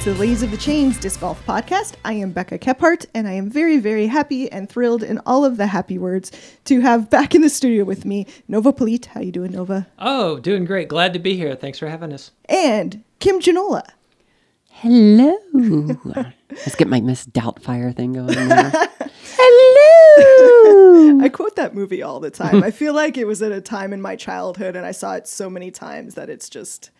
Welcome to the Ladies of the Chains Disc Golf Podcast. I am Becca Kephart, and I am very, very happy and thrilled in all of the happy words to have back in the studio with me Nova Polite. How you doing, Nova? Oh, doing great. Glad to be here. Thanks for having us. And Kim Janola. Hello. Let's get my Miss Doubtfire thing going there. Hello. I quote that movie all the time. I feel like it was at a time in my childhood, and I saw it so many times that it's just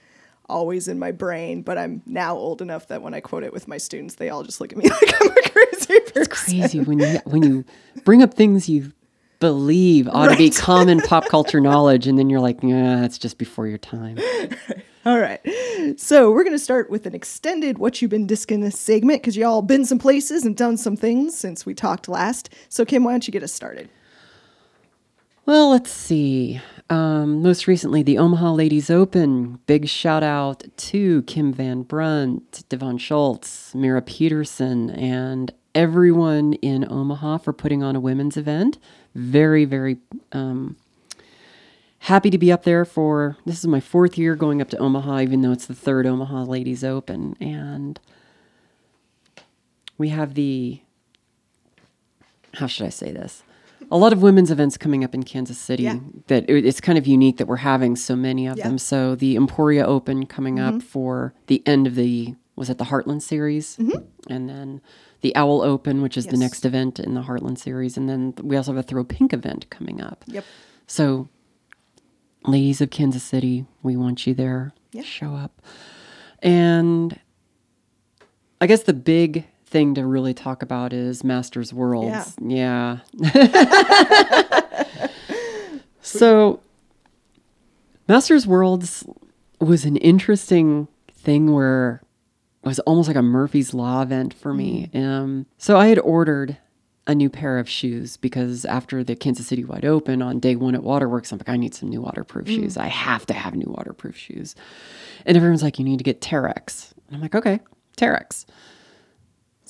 always in my brain. But I'm now old enough that when I quote it with my students, they all just look at me like I'm a crazy person. It's crazy when you when you bring up things you believe ought to be common pop culture knowledge, and then you're like, yeah, it's just before your time. All right. So we're going to start with an extended What You've Been Disking this segment because y'all been some places and done some things since we talked last. So, Kim, why don't you get us started? Well, let's see. Um, most recently, the Omaha Ladies Open. Big shout out to Kim Van Brunt, Devon Schultz, Mira Peterson, and everyone in Omaha for putting on a women's event. Very, very um, happy to be up there for this is my fourth year going up to Omaha, even though it's the third Omaha Ladies Open. And we have the how should I say this? A lot of women's events coming up in Kansas City Yeah. that it- it's kind of unique that we're having so many of Yeah. Mm-hmm. them. So the Emporia Open coming up for the end of the was it the Heartland series, and then the Owl Open, which is the Mm-hmm. Next event in the Heartland series, and then we also have a Throw Pink event coming up. Yep. So, ladies of Kansas City, we want you there. Yeah. Show up. And I guess the big thing to really talk about is Masters Worlds. Yeah. so, Masters Worlds was an interesting thing where it was almost like a Murphy's Law event for me. Um, so I had ordered a new pair of shoes because after the Kansas City Wide Open on day one at Waterworks, I'm like, I need some new waterproof shoes. I have to have new waterproof shoes. And everyone's like, you need to get Terrex. And I'm like, okay, Terrex.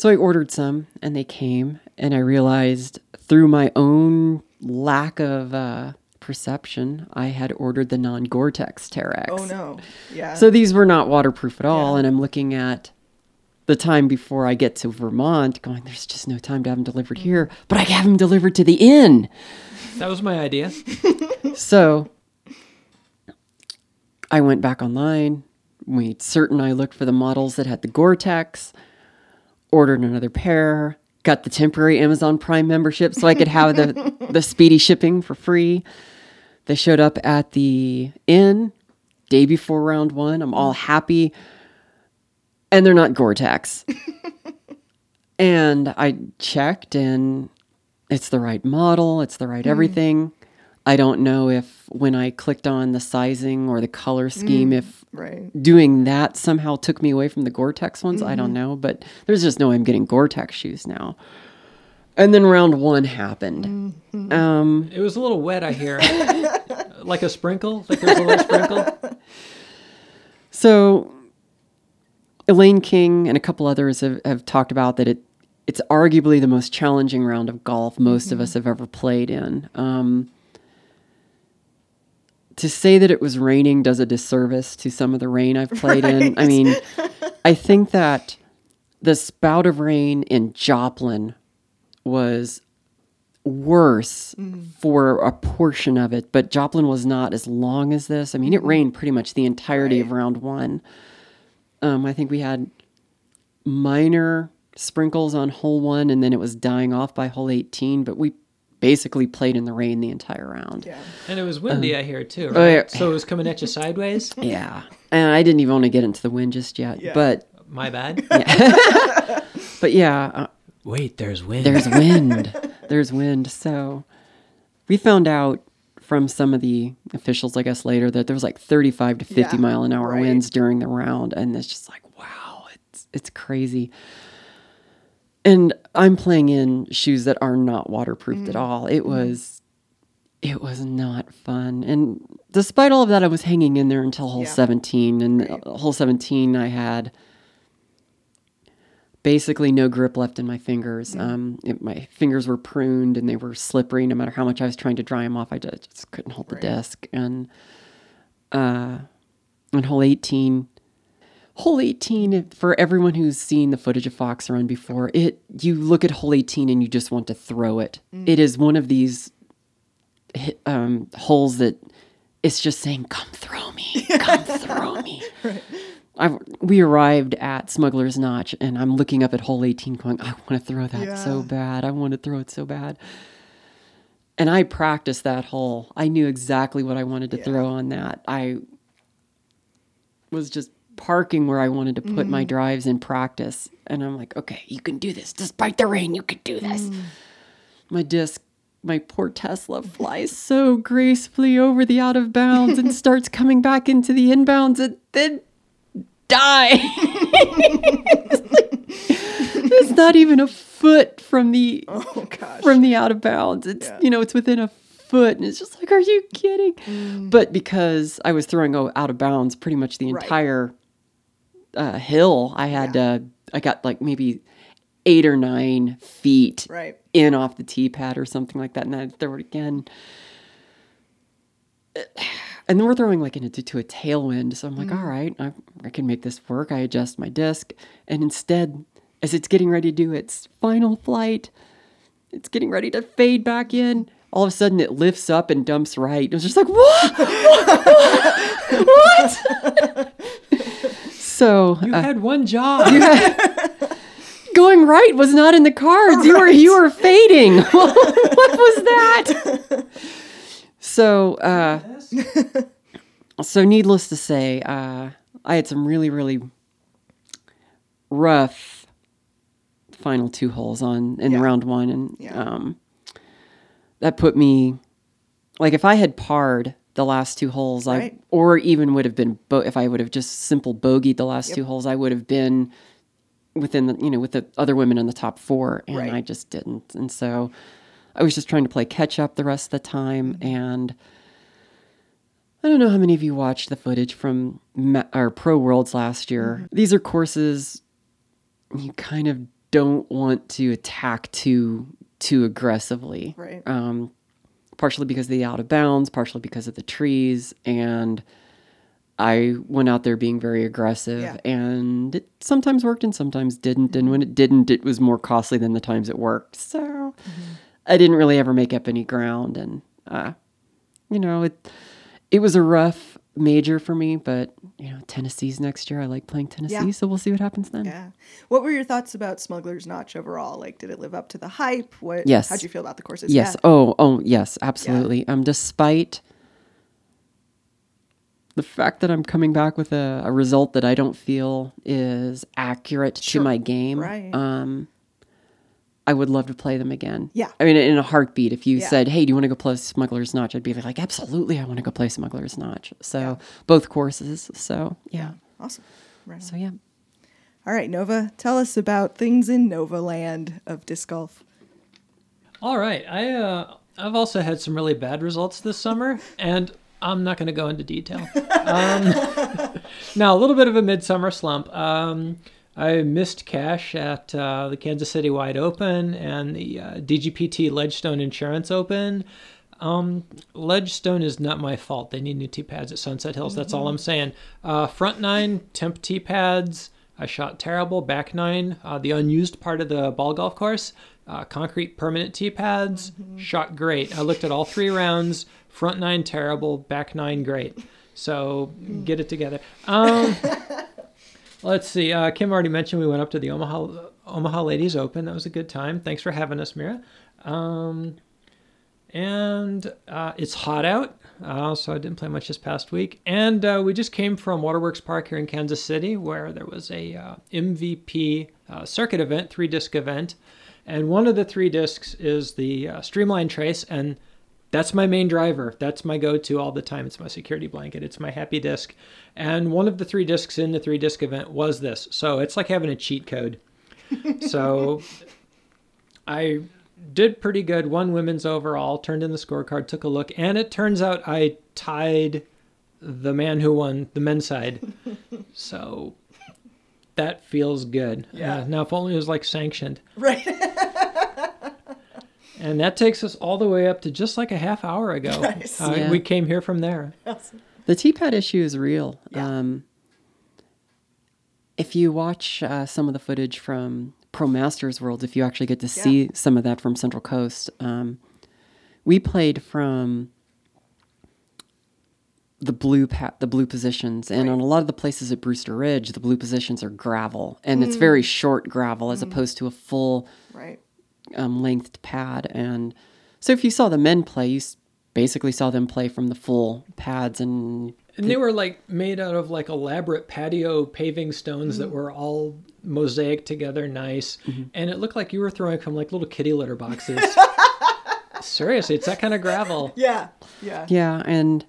So I ordered some and they came, and I realized through my own lack of uh, perception, I had ordered the non Gore Tex Terrex. Oh, no. Yeah. So these were not waterproof at all. Yeah. And I'm looking at the time before I get to Vermont, going, there's just no time to have them delivered here, but I have them delivered to the inn. That was my idea. So I went back online, made certain I looked for the models that had the Gore Tex, ordered another pair, got the temporary Amazon Prime membership so I could have the, the speedy shipping for free. They showed up at the inn day before round one. I'm all happy. And they're not Gore Tex. and I checked and it's the right model, it's the right mm. everything. I don't know if when I clicked on the sizing or the color scheme, if right. doing that somehow took me away from the Gore-Tex ones. I don't know, but there's just no way I'm getting Gore-Tex shoes now. And then round one happened. Um, It was a little wet, I hear. like a sprinkle? Like there's a little sprinkle? so Elaine King and a couple others have, have talked about that it it's arguably the most challenging round of golf most of us have ever played in. Um, to say that it was raining does a disservice to some of the rain I've played in. I mean, I think that the spout of rain in Joplin was worse for a portion of it, but Joplin was not as long as this. I mean, it rained pretty much the entirety of round one. Um, I think we had minor sprinkles on hole one, and then it was dying off by hole 18, but we basically played in the rain the entire round. Yeah. And it was windy, I hear, too, right? oh, yeah. So it was coming at you sideways? Yeah. And I didn't even want to get into the wind just yet. Yeah. But My bad. Yeah. but yeah, uh, Wait, there's wind. there's wind. there's wind. So we found out from some of the officials, I guess, later that there was like 35 to 50 Yeah, mile an hour right. winds during the round, and it's just like, wow, it's it's crazy. And I'm playing in shoes that are not waterproofed at all. It was it was not fun. And despite all of that, I was hanging in there until hole Yeah. 17. And Right. uh, hole 17, I had basically no grip left in my fingers. Um, it, my fingers were pruned and they were slippery. No matter how much I was trying to dry them off, I just couldn't hold Right. the disc. And uh, on hole 18, Hole 18, for everyone who's seen the footage of Fox Run before, it you look at hole 18 and you just want to throw it. It is one of these um, holes that it's just saying, "Come throw me, come throw me." I, we arrived at Smuggler's Notch, and I'm looking up at hole 18, going, "I want to throw that so bad. I want to throw it so bad." And I practiced that hole. I knew exactly what I wanted to Yeah. throw on that. I was just parking where I wanted to put my mm-hmm. drives in practice. And I'm like, okay, you can do this. Despite the rain, you can do this. Mm. My disc, my poor Tesla flies so gracefully over the out of bounds and starts coming back into the inbounds and then die. it's, like- it's not even a foot from the Oh gosh. from the out of bounds. It's Yeah. you know, it's within a foot, and it's just like, are you kidding? Mm. But because I was throwing out of bounds pretty much the Right. Uh, hill, I had uh, I got like maybe eight or nine feet right. in off the tee pad or something like that, and I'd throw it again. And then we're throwing like into to a tailwind, so I'm like, all right, I, I can make this work. I adjust my disc, and instead, as it's getting ready to do its final flight, it's getting ready to fade back in. All of a sudden, it lifts up and dumps right. It was just like, what? what? what? So You uh, had one job. going right was not in the cards. You were you were fading. what was that? So, uh, so needless to say, uh, I had some really really rough final two holes on in Yeah. round one, and Yeah. um, that put me like if I had parred the last two holes, Right. I or even would have been bo- if I would have just simple bogeyed the last Yep. two holes, I would have been within the you know with the other women in the top four, and Right. I just didn't, and so I was just trying to play catch up the rest of the time, Mm-hmm. and I don't know how many of you watched the footage from Ma- our Pro Worlds last year. Mm-hmm. These are courses you kind of don't want to attack too too aggressively, Right. Um, partially because of the out of bounds, partially because of the trees, and I went out there being very aggressive, Yeah. and it sometimes worked and sometimes didn't. And when it didn't, it was more costly than the times it worked. So I didn't really ever make up any ground, and uh, you know it. It was a rough major for me, but you know Tennessee's next year. I like playing Tennessee, Yeah. so we'll see what happens then. Yeah. What were your thoughts about Smuggler's Notch overall? Like, did it live up to the hype? What? Yes. How'd you feel about the courses? Yes. Yeah. Oh, oh, yes, absolutely. Um, despite the fact that I'm coming back with a, a result that I don't feel is accurate Sure. to my game, Right. um, I would love to play them again. Yeah. I mean, in a heartbeat. If you Yeah. said, "Hey, do you want to go play Smuggler's Notch?" I'd be like, "Absolutely, I want to go play Smuggler's Notch." So both courses. So yeah. Awesome. Right. So yeah. All right, Nova, tell us about things in Nova land of disc golf. All right. I uh, I've also had some really bad results this summer, and I'm not going to go into detail. Um, now, a little bit of a midsummer slump. Um, I missed cash at uh, the Kansas City Wide Open and the uh, DGPT Ledgestone Insurance Open. Um, Ledgestone is not my fault. They need new tee pads at Sunset Hills. That's all I'm saying. Uh, front nine temp tee pads. I shot terrible. Back nine, uh, the unused part of the ball golf course, uh, concrete permanent tee pads. Shot great. I looked at all three rounds. Front nine terrible. Back nine great. So get it together. Um, let's see. Uh, Kim already mentioned we went up to the Omaha Omaha Ladies Open. That was a good time. Thanks for having us, Mira. Um, and uh, it's hot out, uh, so I didn't play much this past week. And uh, we just came from Waterworks Park here in Kansas City, where there was a uh, MVP uh, circuit event, three disc event, and one of the three discs is the uh, Streamline Trace, and that's my main driver. That's my go-to all the time. It's my security blanket. It's my happy disc, and one of the three discs in the three disc event was this. So it's like having a cheat code. so I did pretty good. Won women's overall. Turned in the scorecard, took a look, and it turns out I tied the man who won the men's side. so that feels good. Yeah. Uh, now, if only it was like sanctioned. Right. And that takes us all the way up to just like a half hour ago. Nice. Uh, Yeah. We came here from there. The T pad issue is real. Yeah. Um, if you watch uh, some of the footage from Pro Masters World, if you actually get to see some of that from Central Coast, um, we played from the blue pa- the blue positions, and on a lot of the places at Brewster Ridge, the blue positions are gravel, and it's very short gravel as opposed to a full Right. Um, lengthed pad. And so if you saw the men play, you basically saw them play from the full pads and And they were like made out of like elaborate patio paving stones that were all mosaic together, nice. And it looked like you were throwing from like little kitty litter boxes. Seriously, it's that kind of gravel. Yeah. Yeah. Yeah, and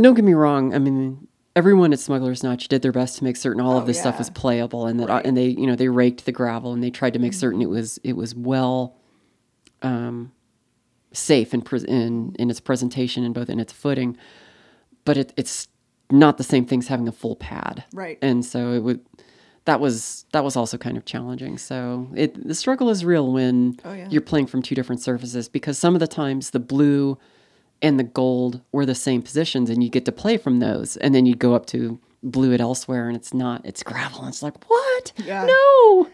don't get me wrong. I mean, everyone at Smuggler's Notch did their best to make certain all Oh, of this stuff was playable, and that Right. and they you know they raked the gravel and they tried to make certain it was it was well, um, safe in in in its presentation and both in its footing, but it, it's not the same thing as having a full pad. Right. And so it would. That was that was also kind of challenging. So it the struggle is real when Oh, yeah. you're playing from two different surfaces because some of the times the blue and the gold were the same positions and you get to play from those and then you go up to blue it elsewhere and it's not it's gravel and it's like what Yeah. no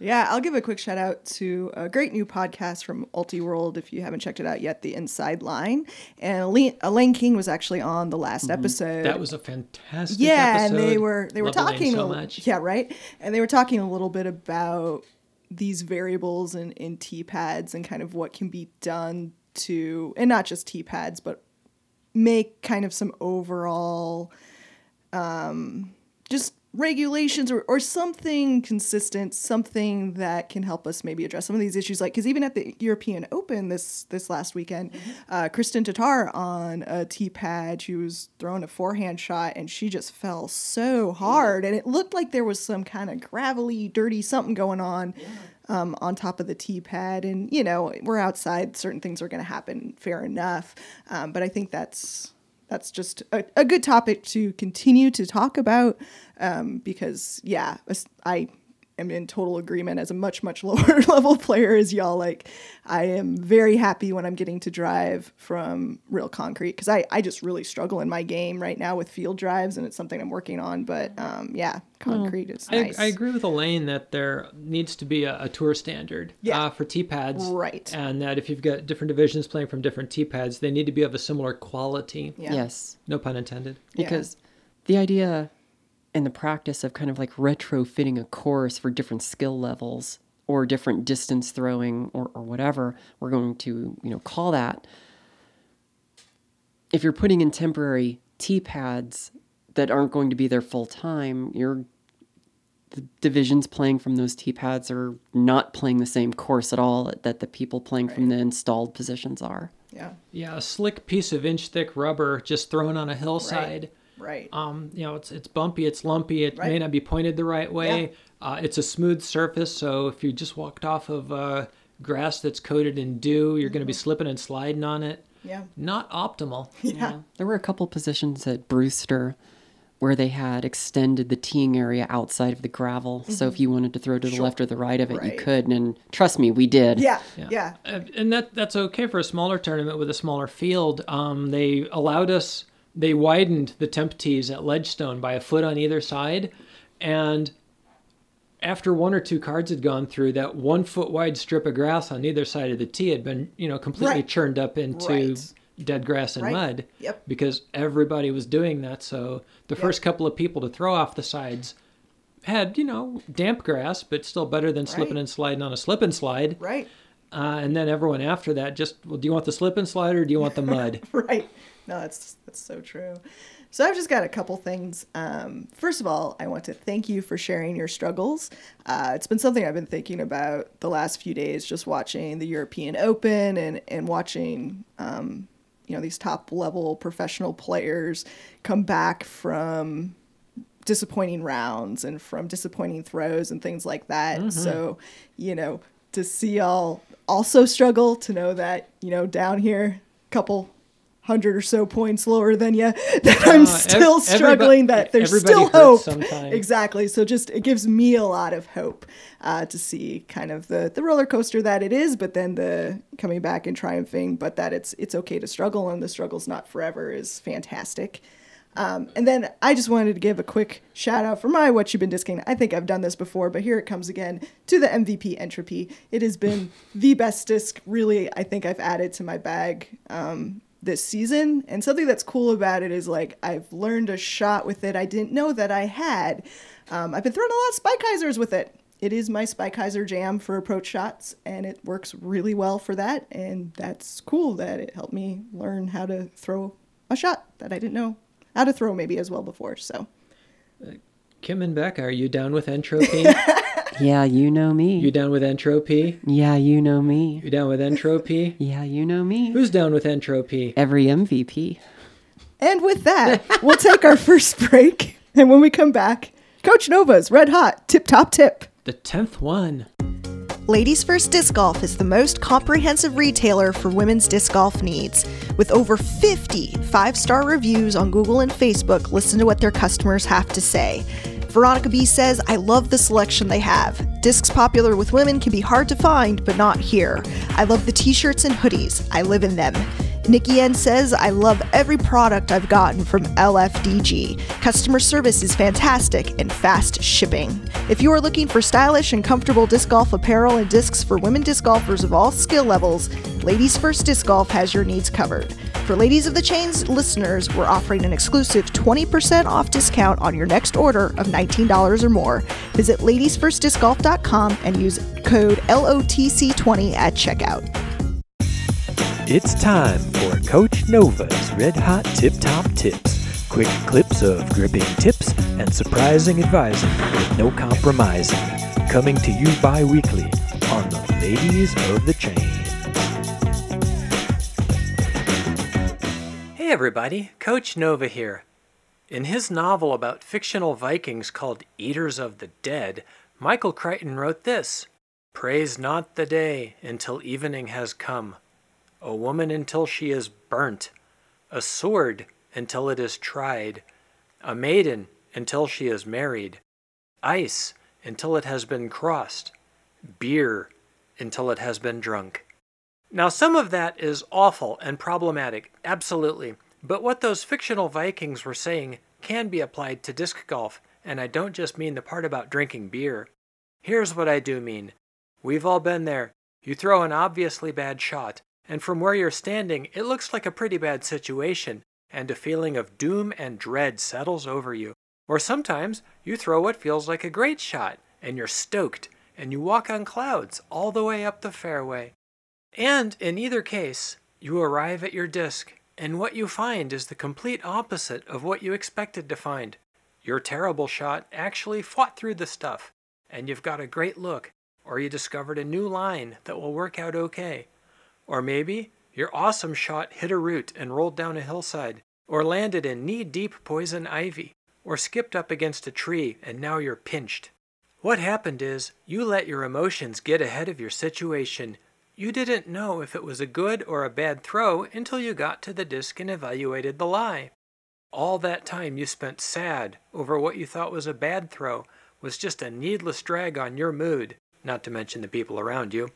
Yeah, I'll give a quick shout out to a great new podcast from Ultiworld if you haven't checked it out yet, The Inside Line. And Elaine, Elaine King was actually on the last episode. Mm-hmm. That was a fantastic yeah, episode. and they were they were Love Elaine talking so a- much. Yeah, right. And they were talking a little bit about these variables in, in T pads and kind of what can be done to and not just T pads, but make kind of some overall um just regulations or, or something consistent something that can help us maybe address some of these issues. Like because even at the european open this this last weekend uh, Kristin Tattar on a t-pad she was throwing a forehand shot and she just fell so hard and it looked like there was some kind of gravelly dirty something going on um, on top of the tee pad and you know we're outside certain things are going to happen fair enough. Um, but i think that's that's just a, a good topic to continue to talk about um, because yeah i am in total agreement as a much much lower level player as y'all like i am very happy when i'm getting to drive from real concrete because I, I just really struggle in my game right now with field drives and it's something i'm working on but um, yeah concrete is I, nice I agree with Elaine that there needs to be a, a tour standard Yeah. uh, for T pads. Right. And that if you've got different divisions playing from different T pads, they need to be of a similar quality. Yeah. yes No pun intended. Yeah. because the idea and the practice of kind of like retrofitting a course for different skill levels or different distance throwing or, or whatever we're going to you know call that if you're putting in temporary t pads that aren't going to be there full time you're the divisions playing from those t pads are not playing the same course at all that the people playing from the installed positions are. Yeah. Yeah, a slick piece of inch thick rubber just thrown on a hillside. right Um, you know, it's it's bumpy, it's lumpy, it may not be pointed the right way. Uh, it's a smooth surface, so if you just walked off of uh, grass that's coated in dew, you're going to be slipping and sliding on it. yeah Not optimal. you Yeah. know? There were a couple positions at Brewster where they had extended the teeing area outside of the gravel. So if you wanted to throw to the left or the right of it, you Mm-hmm. Could. And trust me, we did. yeah Yeah. yeah Uh, and that that's okay for a smaller tournament with a smaller field. Um, they allowed us. They widened the temp tees at Ledgestone by a foot on either side, and after one or two cards had gone through, that one foot wide strip of grass on either side of the tee had been, you know, completely Right. churned up into Right. dead grass and Right. mud. Yep. Because everybody was doing that, so the first couple of people to throw off the sides had, you know, damp grass, but still better than slipping and sliding on a slip and slide. right Uh, and then everyone after that just, well, do you want the slip and slide or do you want the mud? right. No, that's that's so true. So I've just got a couple things. Um, first of all, I want to thank you for sharing your struggles. Uh, it's been something I've been thinking about the last few days, just watching the European Open and and watching um, you know these top level professional players come back from disappointing rounds and from disappointing throws and things like that. So, you know, to see y'all also struggle, to know that, you know, down here, couple hundred or so points lower than you, that I'm Uh, still everybo- struggling, that there's still hope. sometimes. Exactly. So just, it gives me a lot of hope uh, to see kind of the, the roller coaster that it is, but then the coming back and triumphing, but that it's, it's okay to struggle and the struggle's not forever is fantastic. Um, and then I just wanted to give a quick shout out for my What You've Been Disking. I think I've done this before, but here it comes again to the MVP Entropy. It has been the best disc, really, I think I've added to my bag um, this season. And something that's cool about it is like I've learned a shot with it I didn't know that I had. Um, I've been throwing a lot of spike hyzers with it. It is my spike hyzer jam for approach shots, and it works really well for that. And that's cool that it helped me learn how to throw a shot that I didn't know how to throw maybe as well before. So uh, Kim and Becca, are you down with entropy? Yeah, you know me. you down with entropy? yeah, you know me. You down with entropy? Yeah, you know me. Who's down with entropy? Every MVP. And with that, we'll take our first break. And when we come back, Coach Nova's red hot tip top tip. The tenth one. Ladies First Disc Golf is the most comprehensive retailer for women's disc golf needs. With over 50 five star reviews on Google and Facebook, listen to what their customers have to say. Veronica B says, I love the selection they have. Discs popular with women can be hard to find, but not here. I love the t shirts and hoodies. I live in them. Nikki N says, I love every product I've gotten from LFDG. Customer service is fantastic and fast shipping. If you are looking for stylish and comfortable disc golf apparel and discs for women disc golfers of all skill levels, Ladies First Disc Golf has your needs covered. For Ladies of the Chains listeners, we're offering an exclusive 20% off discount on your next order of $19 or more. Visit ladiesfirstdiscgolf.com and use code LOTC20 at checkout. It's time for Coach Nova's Red Hot Tip Top Tips. Quick clips of gripping tips and surprising advising with no compromising. Coming to you bi weekly on the Ladies of the Chain. Hey everybody, Coach Nova here. In his novel about fictional Vikings called Eaters of the Dead, Michael Crichton wrote this Praise not the day until evening has come, a woman until she is burnt, a sword until it is tried, a maiden until she is married, ice until it has been crossed, beer until it has been drunk. Now, some of that is awful and problematic, absolutely. But what those fictional Vikings were saying can be applied to disc golf, and I don't just mean the part about drinking beer. Here's what I do mean. We've all been there. You throw an obviously bad shot, and from where you're standing, it looks like a pretty bad situation, and a feeling of doom and dread settles over you. Or sometimes you throw what feels like a great shot, and you're stoked, and you walk on clouds all the way up the fairway. And in either case, you arrive at your disc, and what you find is the complete opposite of what you expected to find. Your terrible shot actually fought through the stuff, and you've got a great look, or you discovered a new line that will work out okay. Or maybe your awesome shot hit a root and rolled down a hillside, or landed in knee deep poison ivy, or skipped up against a tree and now you're pinched. What happened is you let your emotions get ahead of your situation. You didn't know if it was a good or a bad throw until you got to the disc and evaluated the lie. All that time you spent sad over what you thought was a bad throw was just a needless drag on your mood, not to mention the people around you.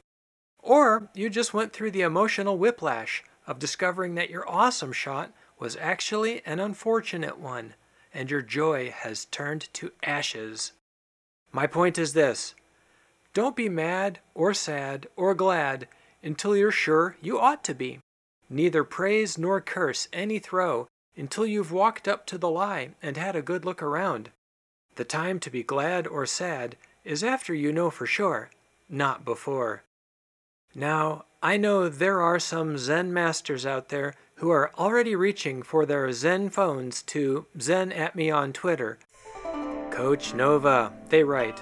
Or you just went through the emotional whiplash of discovering that your awesome shot was actually an unfortunate one, and your joy has turned to ashes. My point is this don't be mad or sad or glad until you're sure you ought to be. Neither praise nor curse any throw until you've walked up to the lie and had a good look around. The time to be glad or sad is after you know for sure, not before. Now, I know there are some Zen masters out there who are already reaching for their Zen phones to Zen at me on Twitter. Coach Nova, they write,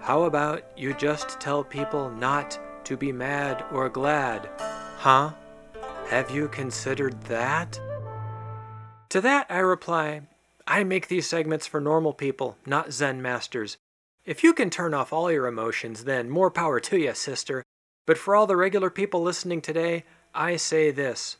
How about you just tell people not to be mad or glad? Huh? Have you considered that? To that I reply, I make these segments for normal people, not Zen masters. If you can turn off all your emotions, then more power to you, sister. But for all the regular people listening today, I say this.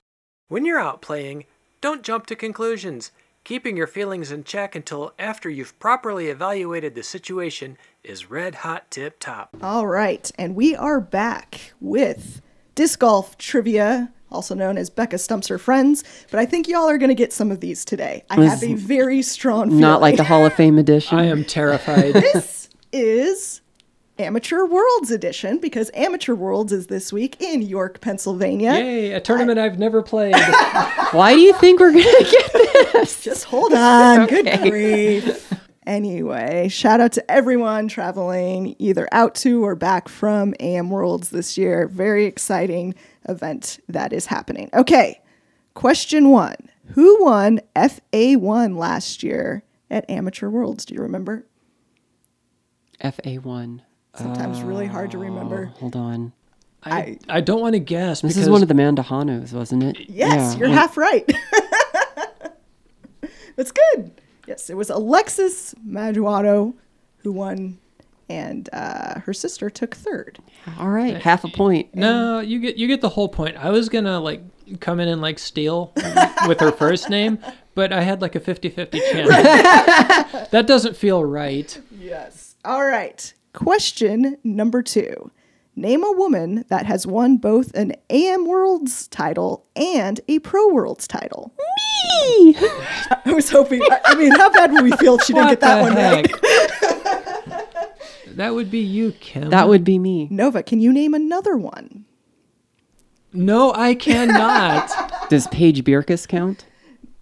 When you're out playing, don't jump to conclusions. Keeping your feelings in check until after you've properly evaluated the situation is red hot tip top. All right, and we are back with disc golf trivia also known as Becca Stumps Her Friends. But I think y'all are going to get some of these today. I have a very strong feeling. Not like the Hall of Fame edition. I am terrified. this is Amateur Worlds edition because Amateur Worlds is this week in York, Pennsylvania. Yay, a tournament I've never played. Why do you think we're gonna get this? Just hold on. Good grief. Anyway, shout out to everyone traveling either out to or back from AM Worlds this year. Very exciting event that is happening. Okay, question one Who won FA1 last year at Amateur Worlds? Do you remember? FA one. Sometimes really hard to remember. Hold on. I, I don't want to guess. This is one of the Mandujanos, wasn't it? Yes, Yeah, you're one- half right. That's good. Yes, it was Alexis Mandujano who won, and uh, her sister took third. All right, half a point. No, you get you get the whole point. I was gonna like come in and like steal with her first name, but I had like a 50-50 chance. that doesn't feel right. Yes. All right. Question number two. Name a woman that has won both an AM Worlds title and a Pro Worlds title. Me. I was hoping. I, I mean, how bad would we feel if she didn't get that the one right? that would be you, Kim. That would be me. Nova, can you name another one? No, I cannot. Does Paige Bjerkaas count?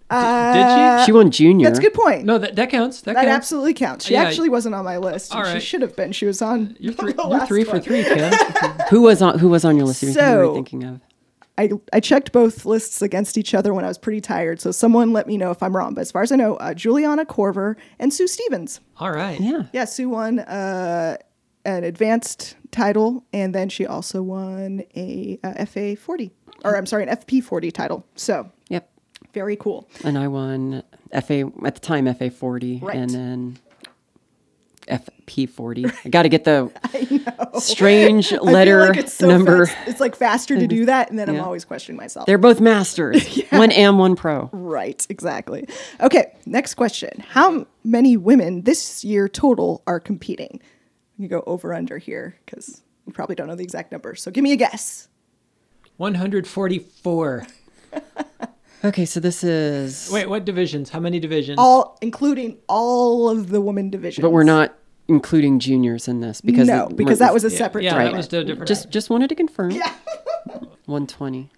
Did she? She won junior. That's a good point. No, that that counts. That, that counts. absolutely counts. She Yeah. actually wasn't on my list. and All She right. should have been. She was on. You're three. the You're last three for one. three, Kim. Who was on? Who was on your list? Who were So- you thinking of? I, I checked both lists against each other when I was pretty tired, so someone let me know if I'm wrong. But as far as I know, uh, Juliana Korver and Sue Stevens. All right. Yeah. Yeah, Sue won uh, an advanced title, and then she also won a, uh FA 40, or I'm sorry, an FP 40 title. So Yep. Very cool. And I won FA at the time FA forty, Right. and then FP forty. I got to get the strange letter like it's so number. fast. It's like faster to do that, and then I'm always questioning myself. They're both masters. One AM, one pro. Right, exactly. Okay, next question. How many women this year total are competing? You go over under here because you probably don't know the exact number. So give me a guess. 144. Okay, so this is. Wait, what divisions? How many divisions? All, including all of the women divisions. But we're not including juniors in this because no, it- because that was a separate yeah, that tournament. was a different. just just wanted to confirm. Yeah. One twenty.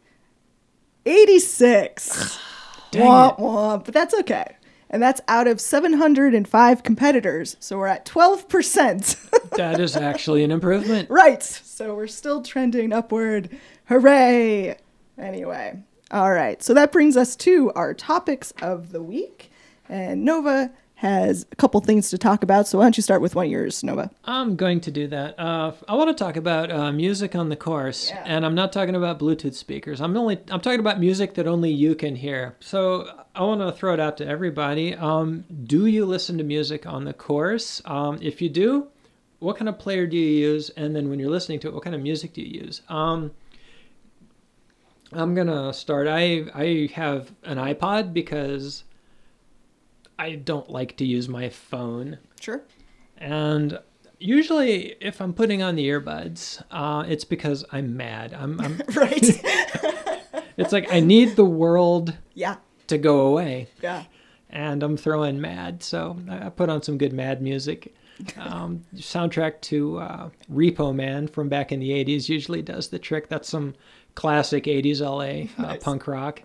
86. Dang womp, it. womp, but that's okay. And that's out of 705 competitors. So we're at 12%. that is actually an improvement. right. So we're still trending upward. Hooray. Anyway. All right. So that brings us to our topics of the week. And Nova has a couple things to talk about. So why don't you start with one of yours, Nova? I'm going to do that. Uh, I want to talk about uh, music on the course, Yeah. and I'm not talking about Bluetooth speakers. I'm only I'm talking about music that only you can hear. So I want to throw it out to everybody. Um, do you listen to music on the course? Um, if you do, what kind of player do you use? And then when you're listening to it, what kind of music do you use? Um, I'm gonna start. I I have an iPod because I don't like to use my phone. Sure. And usually, if I'm putting on the earbuds, uh, it's because I'm mad. I'm, I'm. Right. It's like I need the world yeah. to go away, Yeah. and I'm throwing mad. So I put on some good mad music. Um, soundtrack to uh, Repo Man from back in the '80s usually does the trick. That's some classic '80s LA uh, punk rock.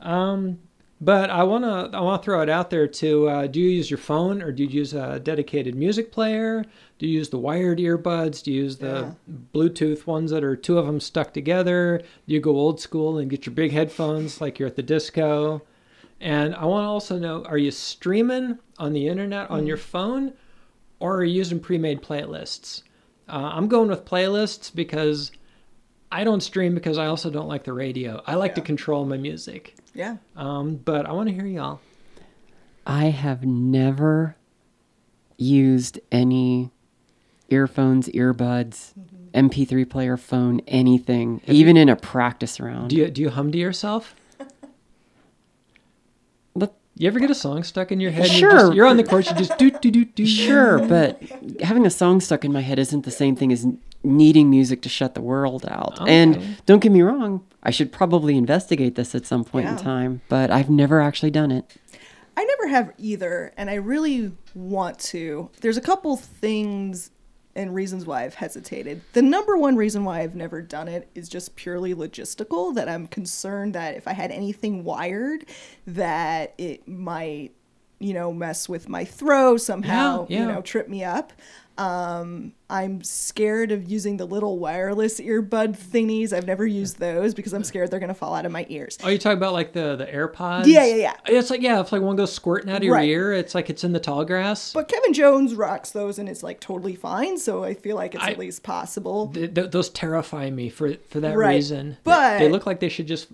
Um, but I wanna I wanna throw it out there too. Uh, do you use your phone or do you use a dedicated music player? Do you use the wired earbuds? Do you use the Bluetooth ones that are two of them stuck together? Do you go old school and get your big headphones like you're at the disco? And I want to also know: Are you streaming on the internet on your phone, or are you using pre-made playlists? Uh, I'm going with playlists because I don't stream because I also don't like the radio. I like to control my music. Yeah. Um, but I want to hear y'all. I have never used any earphones, earbuds, MP3 player, phone, anything, even in a practice round. Do you do you hum to yourself? But- You ever get a song stuck in your head? Sure. You're, just, you're on the course. You just do do do do. Sure, but having a song stuck in my head isn't the same thing as needing music to shut the world out. Oh, okay. And don't get me wrong, I should probably investigate this at some point in time, but I've never actually done it. I never have either, and I really want to. There's a couple things and reasons why I've hesitated. The number one reason why I've never done it is just purely logistical that I'm concerned that if I had anything wired that it might, you know, mess with my throw somehow, Yeah, yeah. you know, trip me up. Um, I'm scared of using the little wireless earbud thingies. I've never used those because I'm scared they're going to fall out of my ears. Oh, you talking about like the the AirPods? Yeah, yeah, yeah. It's like yeah, if like one goes squirting out of your Right. ear. It's like it's in the tall grass. But Kevin Jones rocks those and it's like totally fine. So I feel like it's I- at least possible. Th- th- those terrify me for for that Right. reason. They- But- they look like they should just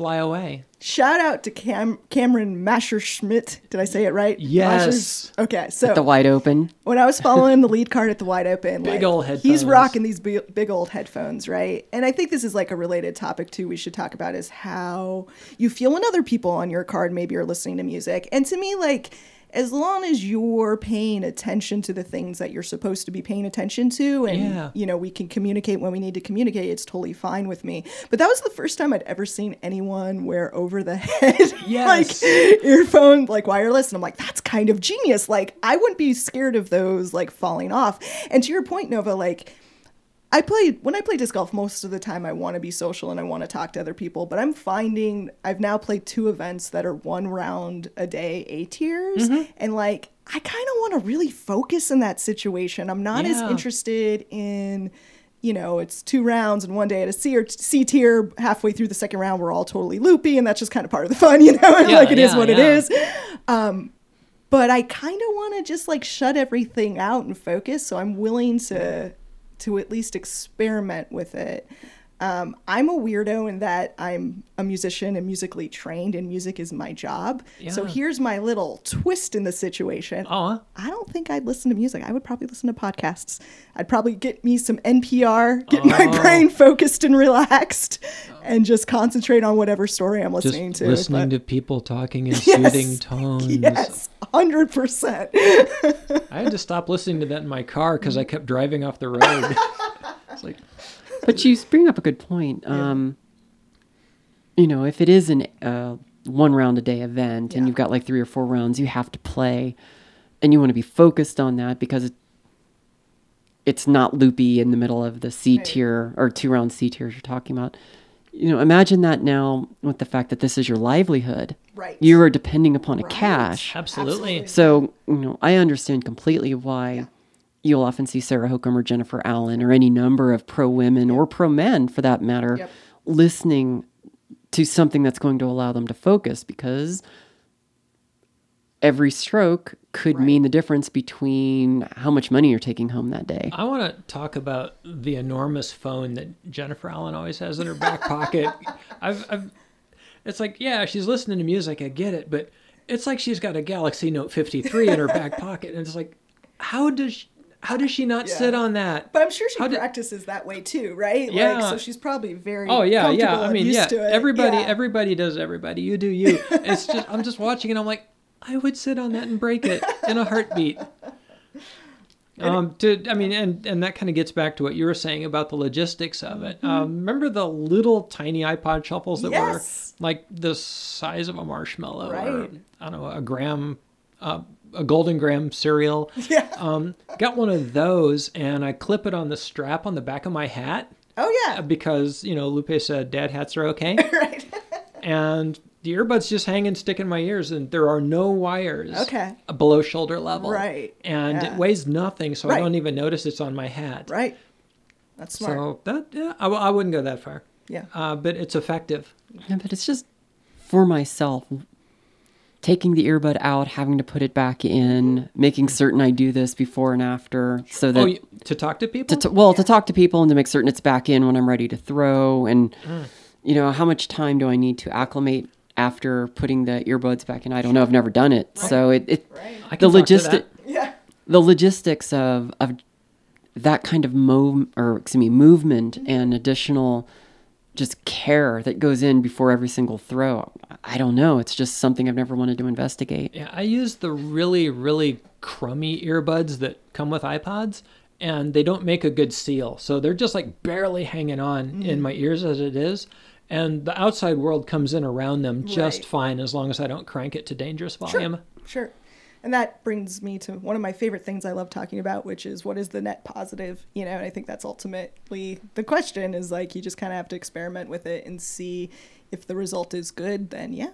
fly away. Shout out to Cam- Cameron Masher-Schmidt. Did I say it right? Yes. Masher's- Okay, so The wide open. when I was following the lead card at the wide open, Big like, old He's rocking these big, big old headphones, right? And I think this is like a related topic too. We should talk about is how you feel when other people on your card maybe are listening to music. And to me, like as long as you're paying attention to the things that you're supposed to be paying attention to, and Yeah. you know we can communicate when we need to communicate, it's totally fine with me. But that was the first time I'd ever seen anyone wear over the head Yes. like earphone like wireless and i'm like that's kind of genius like i wouldn't be scared of those like falling off and to your point nova like i play when i play disc golf most of the time i want to be social and i want to talk to other people but i'm finding i've now played two events that are one round a day a tiers and like i kind of want to really focus in that situation i'm not as interested in you know, it's two rounds and one day at a C or C tier. Halfway through the second round, we're all totally loopy, and that's just kind of part of the fun, you know. Yeah, like it is yeah, what it yeah. is. Um, but I kind of want to just like shut everything out and focus. So I'm willing to to at least experiment with it. Um, I'm a weirdo in that I'm a musician and musically trained, and music is my job. So here's my little twist in the situation. Oh, I don't think I'd listen to music. I would probably listen to podcasts. I'd probably get me some NPR, get my Oh. brain focused and relaxed, and just concentrate on whatever story I'm just listening to. listening But- to people talking in Yes. soothing tones. Yes, hundred percent. I had to stop listening to that in my car because I kept driving off the road. it's like But you bring up a good point. Um, you know, if it is an uh, one round a day event and you've got like three or four rounds you have to play, and you want to be focused on that because it, it's not loopy in the middle of the C Right. tier or two round C tiers you're talking about. You know, imagine that now with the fact that this is your livelihood. Right. You are depending upon a Right. cash. absolutely. So, you know, I understand completely why Yeah. You'll often see Sarah Hokom or Jennifer Allen or any number of pro women or pro men for that matter Yep. listening to something that's going to allow them to focus because every stroke could Right. mean the difference between how much money you're taking home that day. I want to talk about the enormous phone that Jennifer Allen always has in her back pocket. I've, I've, it's like, yeah, she's listening to music. I get it, but it's like she's got a Galaxy Note 53 in her back pocket, and it's like, how does she, how does she not Yeah. sit on that? But I'm sure she How practices that way too, right? Yeah. Like, so she's probably very. Oh yeah, yeah. I mean, yeah. Everybody, Yeah. everybody does everybody. You do you. It's just I'm just watching and I'm like, I would sit on that and break it in a heartbeat. Um, to, I mean, and and that kind of gets back to what you were saying about the logistics of it. Um, remember the little tiny iPod shuffles that Mm-hmm. Yes. were like the size of a marshmallow, or Right. I don't know, a gram, uh, a Golden Graham cereal. Yeah. Um, got one of those, and I clip it on the strap on the back of my hat Oh yeah. because you know Lupe said dad hats are okay, right. and the earbuds just hang and stick in my ears, and there are no wires Okay. below shoulder level, Right. And Yeah. it weighs nothing, so I don't even notice it's on my hat. Right. That's smart. So that yeah, I, w- I wouldn't go that far, yeah. uh, but it's effective. Yeah, but it's just for myself taking the earbud out, having to put it back in, making certain I do this before and after so that oh, to talk to people. to t- well to talk to people and to make certain it's back in when I'm ready to throw and Mm. you know how much time do I need to acclimate after putting the earbuds back in I don't know I've never done it so it, it Right. The can talk to logistic. Yeah. the logistics of of that kind of move or excuse me movement and additional just care that goes in before every single throw I don't know it's just something I've never wanted to investigate Yeah, I use the really, really crummy earbuds that come with iPods, and they don't make a good seal. So they're just like barely hanging on Mm-hmm. in my ears as it is. And the outside world comes in around them just Right. fine as long as I don't crank it to dangerous volume. Sure. And that brings me to one of my favorite things I love talking about, which is what is the net positive? You know, and I think that's ultimately the question is like you just kind of have to experiment with it and see if the result is good, then yeah.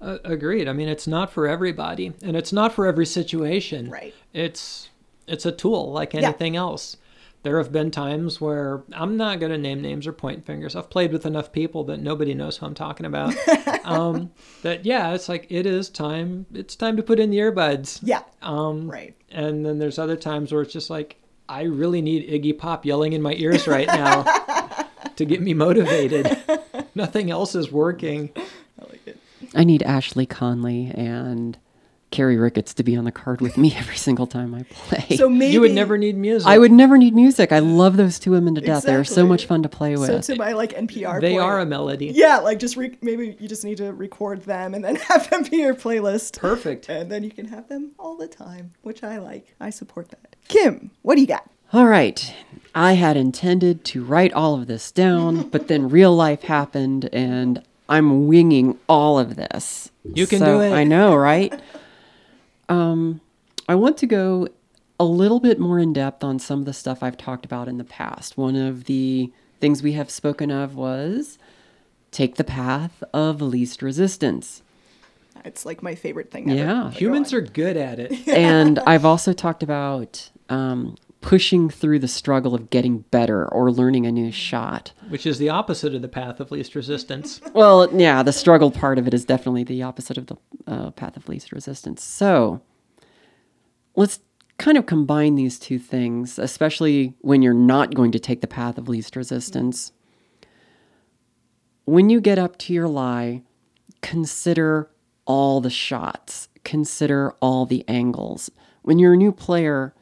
Uh, agreed. I mean, it's not for everybody, and it's not for every situation. Right. It's it's a tool like Yeah. anything else. There have been times where I'm not going to name names or point fingers. I've played with enough people that nobody knows who I'm talking about. um, that yeah, it's like it is time. It's time to put in the earbuds. Yeah. Um, Right. And then there's other times where it's just like I really need Iggy Pop yelling in my ears right now to get me motivated. Nothing else is working. I like it. I need Ashley Conley and Carrie Ricketts to be on the card with me every single time I play. So maybe You would never need music. I would never need music. I love those two women to death. They're so much fun to play So with. to my like NPR They point- are a melody. Yeah, like just re- maybe you just need to record them and then have them be your playlist. Perfect. And then you can have them all the time, which I like. I support that. Kim, what do you got? All right. I had intended to write all of this down, but then real life happened and I'm winging all of this. You can So- do it. I know, right? Um, I want to go a little bit more in depth on some of the stuff I've talked about in the past. One of the things we have spoken of was take the path of least resistance. It's like my favorite thing ever. Yeah. But go Humans are good at it. and I've also talked about um, pushing through the struggle of getting better or learning a new shot. which is the opposite of the path of least resistance. Well, yeah, the struggle part of it is definitely the opposite of the uh, path of least resistance. So let's kind of combine these two things, especially when you're not going to take the path of least resistance. When you get up to your lie, consider all the shots, consider all the angles. When you're a new player,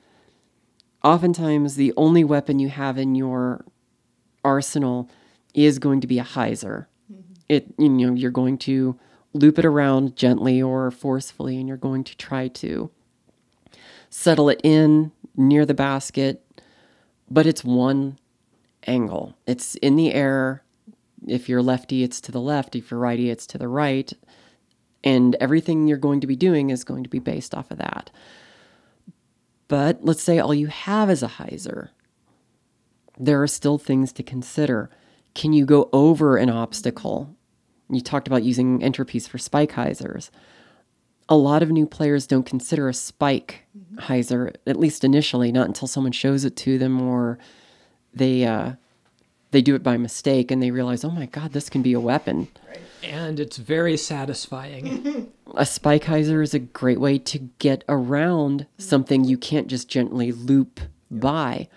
oftentimes the only weapon you have in your arsenal is going to be a hyzer. Mm-hmm. It you know you're going to loop it around gently or forcefully, and you're going to try to settle it in near the basket, but it's one angle. It's in the air. If you're lefty, it's to the left. If you're righty, it's to the right. And everything you're going to be doing is going to be based off of that. But let's say all you have is a hyzer there are still things to consider. Can you go over an obstacle? You talked about using entropies for spike hyzers. A lot of new players don't consider a spike hyzer, at least initially, not until someone shows it to them or they uh, they do it by mistake and they realize, oh my god, this can be a weapon. And it's very satisfying. A spike hyzer is a great way to get around something you can't just gently loop by.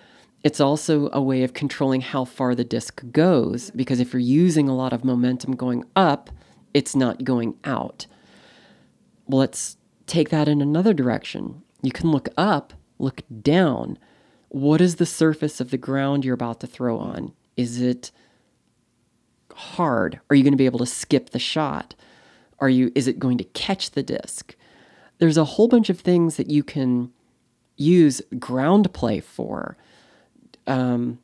It's also a way of controlling how far the disc goes because if you're using a lot of momentum going up, it's not going out. Well, let's take that in another direction. You can look up, look down. What is the surface of the ground you're about to throw on? Is it hard? Are you going to be able to skip the shot? Are you is it going to catch the disc? There's a whole bunch of things that you can use ground play for. Um,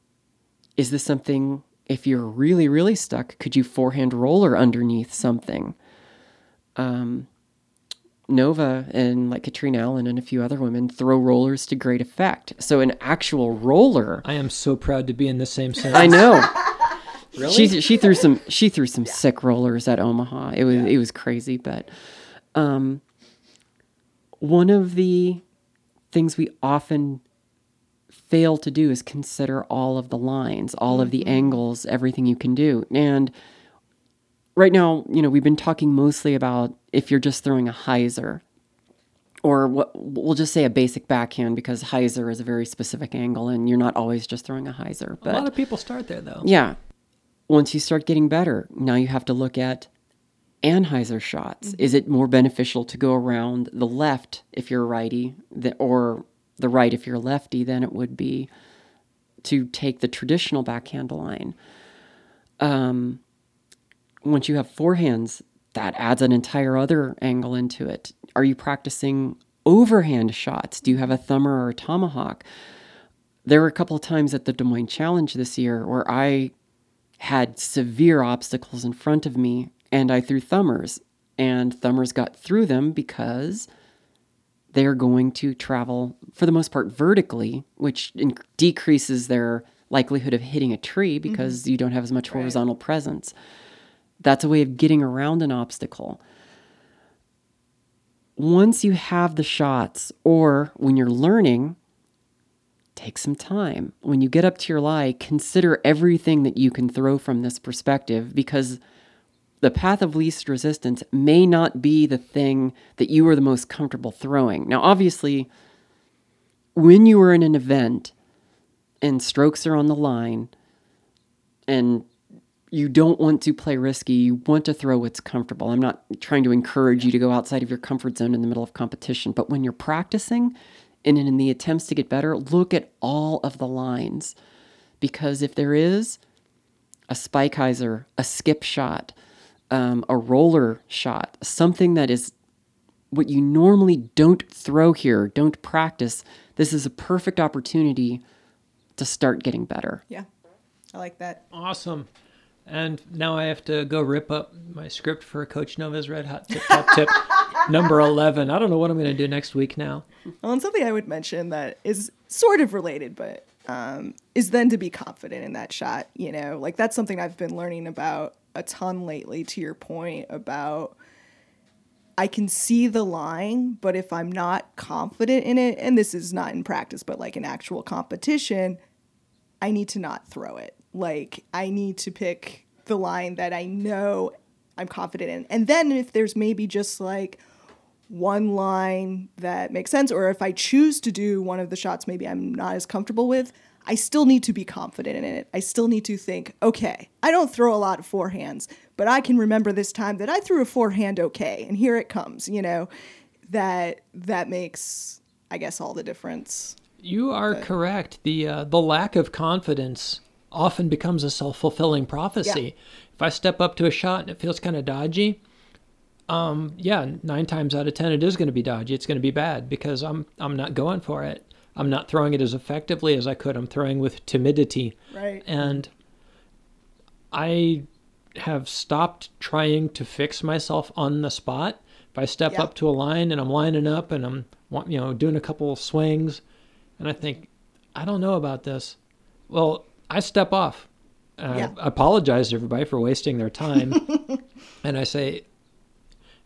is this something if you're really really stuck could you forehand roller underneath something um, nova and like katrina allen and a few other women throw rollers to great effect so an actual roller I am so proud to be in the same sentence. i know Really? she she threw some she threw some sick rollers at Omaha. It was it was crazy, but um one of the things we often fail to do is consider all of the lines, all of the angles, everything you can do. And right now, you know, we've been talking mostly about if you're just throwing a hyzer or what we'll just say a basic backhand because hyzer is a very specific angle and you're not always just throwing a hyzer. But a lot of people start there though. yeah. Once you start getting better, now you have to look at anhyzer shots. Is it more beneficial to go around the left if you're righty, or the right if you're lefty, than it would be to take the traditional backhand line? Um, once you have forehands, that adds an entire other angle into it. Are you practicing overhand shots? Do you have a thumber or a tomahawk? there were a couple of times at the Des Moines Challenge this year where I had severe obstacles in front of me and I threw thumbers, and thumbers got through them because they're going to travel for the most part vertically, which decreases their likelihood of hitting a tree mm-hmm. because you don't have as much horizontal presence. That's a way of getting around an obstacle. Once you have the shots, or when you're learning, take some time. When you get up to your lie, consider everything that you can throw from this perspective because the path of least resistance may not be the thing that you are the most comfortable throwing. Now, obviously, when you are in an event and strokes are on the line and you don't want to play risky, you want to throw what's comfortable. I'm not trying to encourage you to go outside of your comfort zone in the middle of competition, but when you're practicing and in the attempts to get better, look at all of the lines. Because if there is a spike hyzer, a skip shot, um, a roller shot, something that is what you normally don't throw here, don't practice, this is a perfect opportunity to start getting better. Yeah. I like that. Awesome. And now I have to go rip up my script for Coach Nova's Red Hot Tip Top Tip number 11. I don't know what I'm going to do next week now. Well, and something I would mention that is sort of related, but um, is then to be confident in that shot. You know, like that's something I've been learning about a ton lately. To your point about, I can see the line, but if I'm not confident in it, and this is not in practice, but like an actual competition, I need to not throw it. Like I need to pick the line that I know I'm confident in. And then if there's maybe just like one line that makes sense, or if I choose to do one of the shots maybe I'm not as comfortable with, I still need to be confident in it. I still need to think, okay, I don't throw a lot of forehands, but I can remember this time that I threw a forehand okay, and here it comes, you know, that that makes I guess all the difference. You are correct. The uh, the lack of confidence often becomes a self fulfilling prophecy. If I step up to a shot and it feels kind of dodgy, um, yeah, nine times out of ten it is going to be dodgy. It's going to be bad because I'm I'm not going for it. I'm not throwing it as effectively as I could. I'm throwing with timidity, Right. and I have stopped trying to fix myself on the spot. If I step Yeah. up to a line and I'm lining up and I'm you know doing a couple of swings, and I think I don't know about this. Well, I step off. And Yeah. I apologize to everybody for wasting their time, and I say,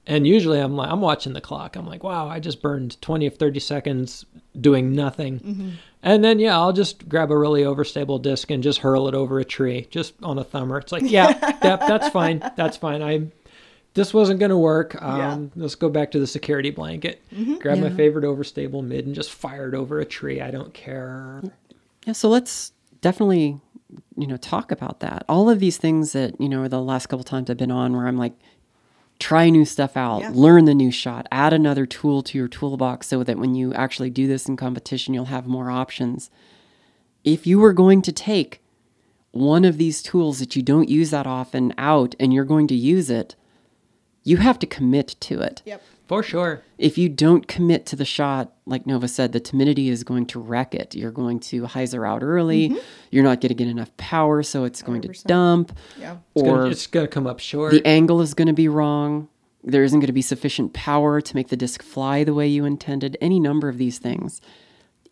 and usually I'm like I'm watching the clock. I'm like, wow, I just burned 20 or 30 seconds doing nothing. And then yeah, I'll just grab a really overstable disc and just hurl it over a tree just on a thumber. It's like, yeah, that, that's fine. That's fine. I this wasn't going to work. Um, Let's go back to the security blanket. Grab my favorite overstable mid and just fire it over a tree. I don't care. Yeah, so let's definitely, you know, talk about that. All of these things that, you know, the last couple times I've been on where I'm like, try new stuff out, Yeah. learn the new shot, add another tool to your toolbox so that when you actually do this in competition, you'll have more options. If you were going to take one of these tools that you don't use that often out and you're going to use it, you have to commit to it Yep. For sure. if you don't commit to the shot, like Nova said, the timidity is going to wreck it. You're going to hyzer out early. Mm-hmm. You're not going to get enough power, so it's going to 100%. dump. Yeah. Or it's gonna come up short. the angle is going to be wrong. There isn't going to be sufficient power to make the disc fly the way you intended. Any number of these things.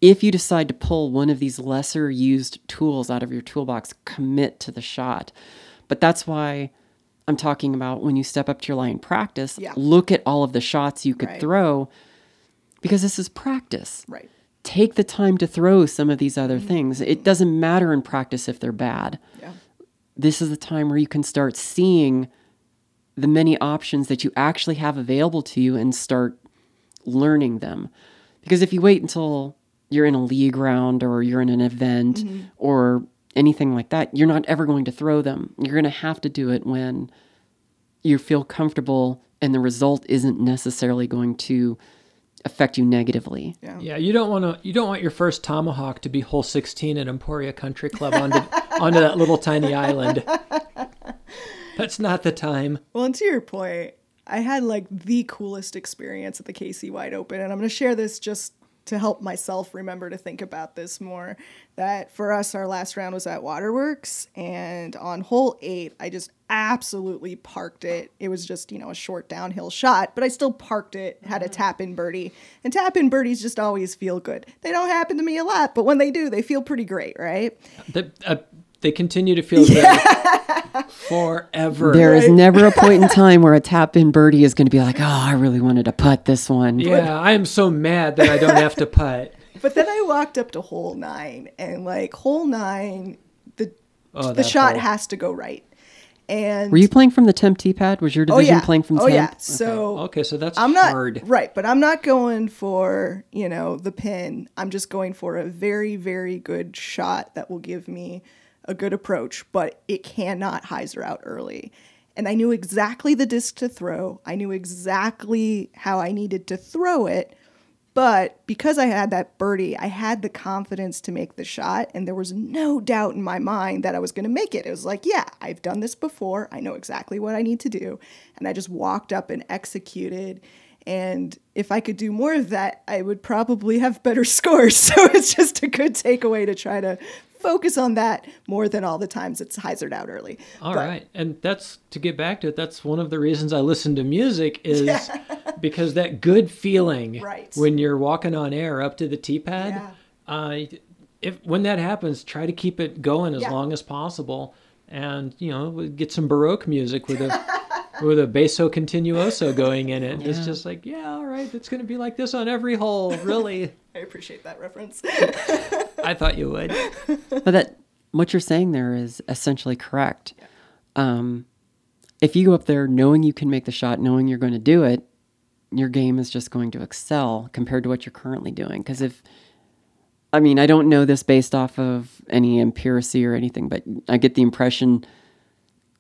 If you decide to pull one of these lesser used tools out of your toolbox, commit to the shot. But that's why I'm talking about when you step up to your line practice, Yeah. look at all of the shots you could Right. throw because this is practice. Right. Take the time to throw some of these other things. It mm-hmm. doesn't matter in practice if they're bad Yeah. this is the time where you can start seeing the many options that you actually have available to you and start learning them. Because if you wait until you're in a league round or you're in an event mm-hmm. or anything like that, you're not ever going to throw them. You're going to have to do it when you feel comfortable and the result isn't necessarily going to affect you negatively. Yeah. Yeah, you don't want to. You don't want your first tomahawk to be hole 16 at Emporia Country Club onto onto that little tiny island. That's not the time. Well, and to your point, I had like the coolest experience at the KC Wide Open, and I'm going to share this just to help myself remember to think about this more that for us our last round was at waterworks and on hole eight i just absolutely parked it. It was just you know a short downhill shot but i still parked it had a tap in birdie. And tap in birdies just always feel good. They don't happen to me a lot but when they do they feel pretty great right? They, uh, they continue to feel good forever. There is never a point in time where a tap in birdie is going to be like, oh, I really wanted to putt this one. yeah, I am so mad that I don't have to putt. but then i walked up to hole nine and like hole nine the Oh, the shot hole. has to go right and Were you playing from the temp tee pad? Was your oh division yeah playing from oh temp? yeah so Okay, so that's I'm not hard. right, but I'm not going for you know the pin. I'm just going for a very very good shot that will give me a good approach, but it cannot hyzer out early. And I knew exactly the disc to throw. I knew exactly how I needed to throw it. But because I had that birdie, I had the confidence to make the shot, and there was no doubt in my mind that I was going to make it. It was like, yeah, I've done this before. I know exactly what I need to do. And I just walked up and executed. And if I could do more of that, I would probably have better scores. So it's just a good takeaway to try to focus on that more than all the times it's hyzered out early. All But- right, and that's to get back to it. That's one of the reasons I listen to music is because that good feeling Right. when you're walking on air up to the tee pad. Yeah. Uh, if when that happens, try to keep it going as Yeah. long as possible, and you know get some baroque music with a with a basso continuoso going in it. It's just like yeah, all right, it's going to be like this on every hole. Really, I appreciate that reference. I thought you would. But that what you're saying there is essentially correct. Um, if you go up there knowing you can make the shot, knowing you're going to do it, your game is just going to excel compared to what you're currently doing. Because if, I mean, I don't know this based off of any empiricy or anything, but I get the impression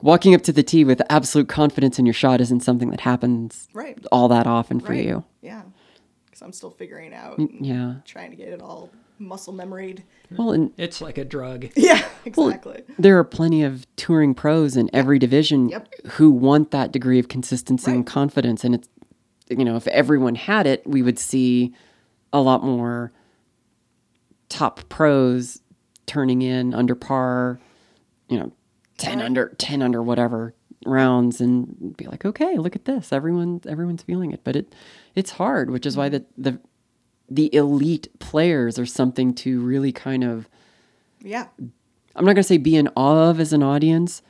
walking up to the tee with absolute confidence in your shot isn't something that happens Right. all that often for right. you. Yeah. Because I'm still figuring out, mm, and Yeah. trying to get it all muscle memoried. Well, and It's like a drug. Yeah, Well, exactly. there are plenty of touring pros in every division Yep. who want that degree of consistency and confidence. And it's, you know, if everyone had it, we would see a lot more top pros turning in under par, you know, 10 Right. under, 10 under whatever rounds and be like, okay, look at this. Everyone, everyone's feeling it. But it, it's hard, which is why mm-hmm. the, the, the elite players are something to really kind of Yeah. I'm not going to say be in awe of as an audience,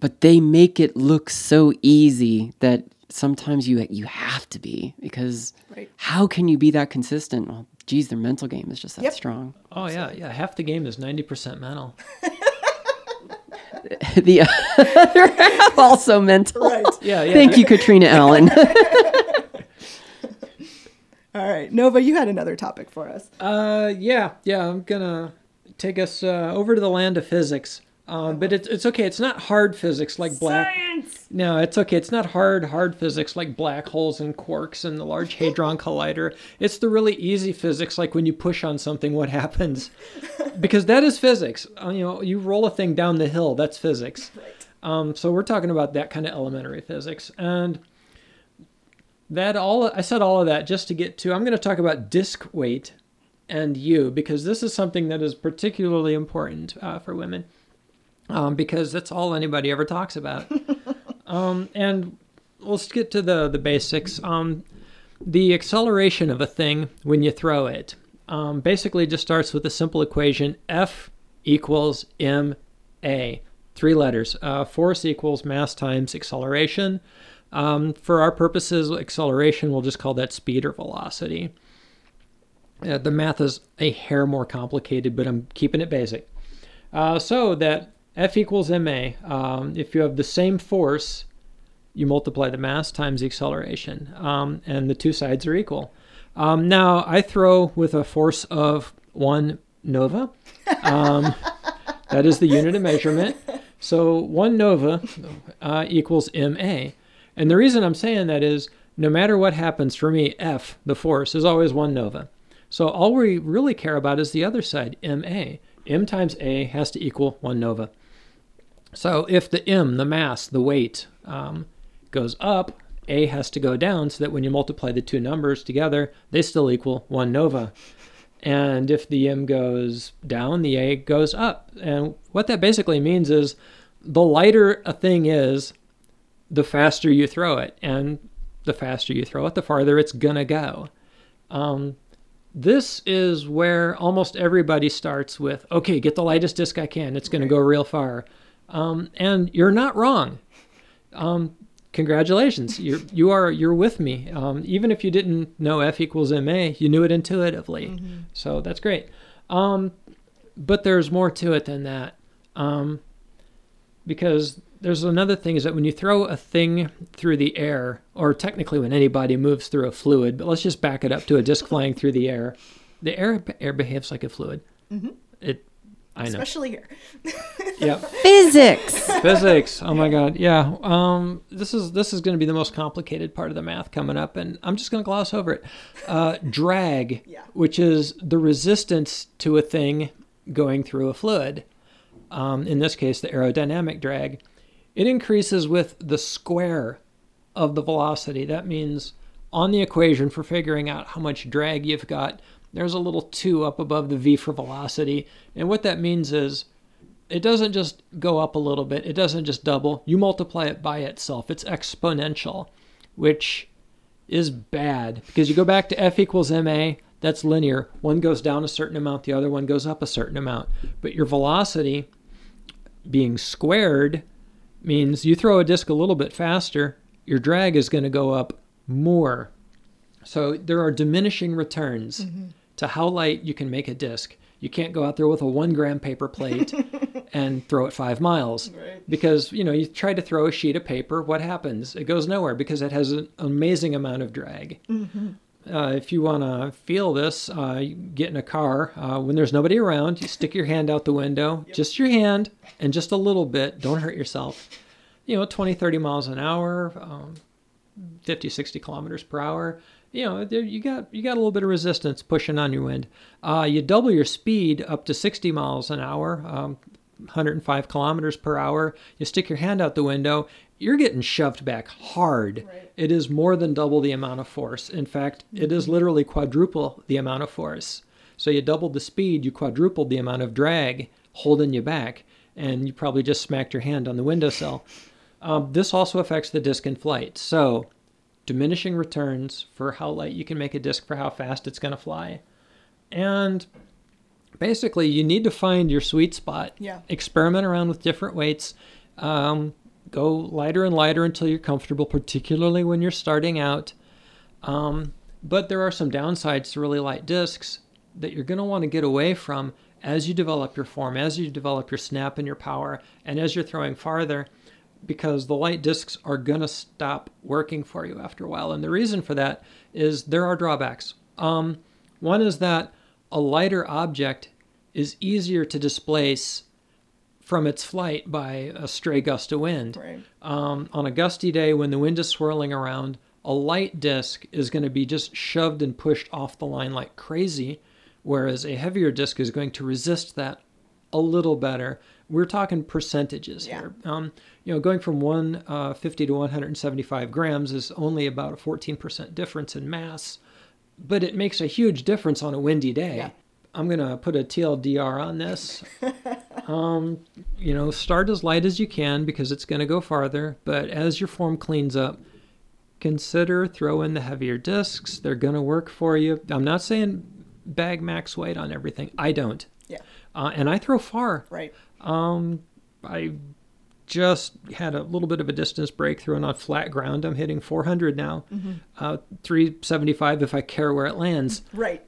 but they make it look so easy that sometimes you you have to be because Right. how can you be that consistent? Well, geez, their mental game is just that Yep. strong. Oh yeah, yeah. Half the game is ninety percent mental. the other half also mental. Right. Yeah, yeah. Thank you, Katrina Allen. All right. Nova, you had another topic for us. Uh, yeah, yeah. I'm gonna take us uh, over to the land of physics. Um, but it's it's okay. It's not hard physics like black. Science! No, it's okay. It's not hard hard physics like black holes and quarks and the Large Hadron Collider. It's the really easy physics like when you push on something, what happens? Because that is physics. Uh, you know, you roll a thing down the hill. That's physics. Right. Um, so we're talking about that kind of elementary physics, and that all I said all of that just to get to. I'm going to talk about disk weight and you because this is something that is particularly important uh, for women um, because that's all anybody ever talks about. um, and let's get to the the basics. Um, the acceleration of a thing when you throw it um, basically just starts with a simple equation: F equals m a. Three letters. Uh, force equals mass times acceleration. Um, for our purposes, acceleration, we'll just call that speed or velocity. Uh, the math is a hair more complicated, but I'm keeping it basic. Uh, so that F equals ma, um, if you have the same force, you multiply the mass times the acceleration, um, and the two sides are equal. Um, now, I throw with a force of one nova. Um, that is the unit of measurement. So one nova uh, equals ma. And the reason I'm saying that is no matter what happens for me, F, the force, is always one nova. So all we really care about is the other side, ma. m times a has to equal one nova. So if the m, the mass, the weight, um, goes up, A has to go down so that when you multiply the two numbers together, they still equal one nova. And if the M goes down, the A goes up. And what that basically means is the lighter a thing is, the faster you throw it. And the faster you throw it, the farther it's going to go. Um, this is where almost everybody starts with okay, get the lightest disc I can. It's going to go real far. Um, and you're not wrong. Um, congratulations. You're you are you're with me. Um, even if you didn't know f equals ma you knew it intuitively. So that's great. Um, but there's more to it than that. Um, because there's another thing is that when you throw a thing through the air or technically when anybody moves through a fluid but let's just back it up to a disc flying through the air the air air behaves like a fluid. It i know. Especially here. yeah Physics. physics. Oh my god. Yeah. Um this is this is going to be the most complicated part of the math coming up and i'm just going to gloss over it. Uh drag Yeah. which is the resistance to a thing going through a fluid um, in this case the aerodynamic drag it increases with the square of the velocity. That means on the equation for figuring out how much drag you've got there's a little 2 up above the v for velocity and what that means is it doesn't just go up a little bit. It doesn't just double. You multiply it by itself. It's exponential, which is bad because you go back to F equals ma, that's linear. One goes down a certain amount, the other one goes up a certain amount. But your velocity being squared means you throw a disc a little bit faster, your drag is going to go up more. So there are diminishing returns mm-hmm. To how light you can make a disc. You can't go out there with a one gram paper plate and throw it five miles Right. because you know you try to throw a sheet of paper. What happens? It goes nowhere because it has an amazing amount of drag. Uh, if you want to feel this, uh, get in a car uh, when there's nobody around. You stick your hand out the window, just your hand, and just a little bit. Don't hurt yourself. You know, 20, 30 miles an hour, um, 50, 60 kilometers per hour. You know, there, you got you got a little bit of resistance pushing on your wind. Uh, you double your speed up to 60 miles an hour, um, 105 kilometers per hour. You stick your hand out the window. You're getting shoved back hard. Right. It is more than double the amount of force. In fact, it is literally quadruple the amount of force. So you doubled the speed, you quadrupled the amount of drag holding you back, and you probably just smacked your hand on the windowsill. Um, this also affects the disc in flight. So, diminishing returns for how light you can make a disc for how fast it's going to fly. And basically, you need to find your sweet spot. Yeah. Experiment around with different weights. Um, go lighter and lighter until you're comfortable, particularly when you're starting out. Um, but there are some downsides to really light discs that you're going to want to get away from as you develop your form, as you develop your snap and your power, and as you're throwing farther, because the light discs are going to stop working for you after a while. And the reason for that is there are drawbacks. Um, one is that a lighter object is easier to displace from its flight by a stray gust of wind. Right. Um, on a gusty day when the wind is swirling around, a light disc is going to be just shoved and pushed off the line like crazy, whereas a heavier disc is going to resist that a little better. We're talking percentages Yeah. here. Um, you know, going from 150 to 175 grams is only about a 14% difference in mass, but it makes a huge difference on a windy day. Yeah. I'm going to put a TLDR on this. um, you know, start as light as you can because it's going to go farther, but as your form cleans up, consider throwing the heavier discs. They're going to work for you. I'm not saying bag max weight on everything. I don't. Yeah. Uh, and I throw far. Right. Um, I just had a little bit of a distance breakthrough, and on flat ground, I'm hitting 400 now. Uh, 375 if I care where it lands. Right.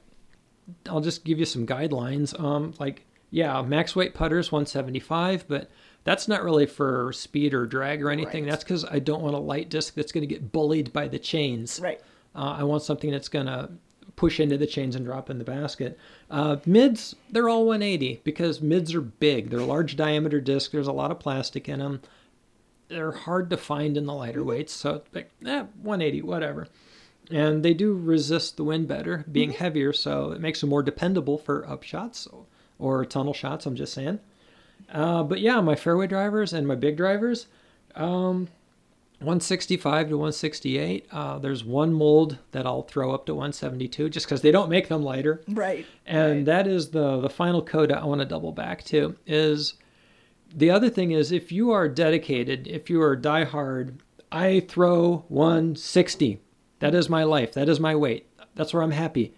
I'll just give you some guidelines. Um, like, yeah, max weight putters 175, but that's not really for speed or drag or anything. Right. That's because I don't want a light disc that's going to get bullied by the chains. Right. Uh, I want something that's going to push into the chains and drop in the basket. Uh, mids, they're all 180 because mids are big. They're large diameter discs. There's a lot of plastic in them. They're hard to find in the lighter weights, so like, eh, 180, whatever. And they do resist the wind better, being heavier, so it makes them more dependable for up shots or tunnel shots. I'm just saying. Uh, but yeah, my fairway drivers and my big drivers, um, 165 to 168. Uh, there's one mold that I'll throw up to 172 just because they don't make them lighter. Right. And right. that is the the final code I want to double back to is the other thing is if you are dedicated, if you are diehard, I throw 160. That is my life. That is my weight. That's where I'm happy.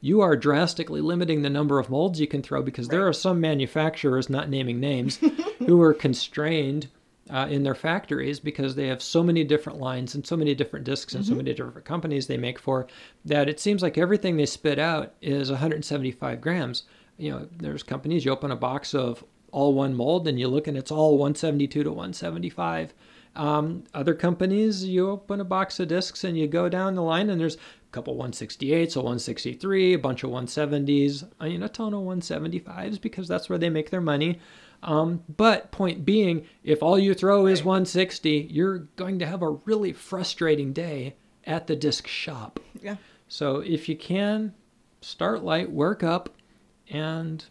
You are drastically limiting the number of molds you can throw because right. there are some manufacturers, not naming names, who are constrained uh, in their factories because they have so many different lines and so many different discs and mm-hmm. so many different companies they make for that it seems like everything they spit out is 175 grams. You know, there's companies you open a box of all one mold and you look and it's all 172 to 175. Um, other companies, you open a box of discs and you go down the line and there's a couple 168s, a 163, a bunch of 170s, I mean, a ton of 175s because that's where they make their money. Um, but point being, if all you throw is 160, you're going to have a really frustrating day at the disc shop. Yeah. So if you can, start light, work up, and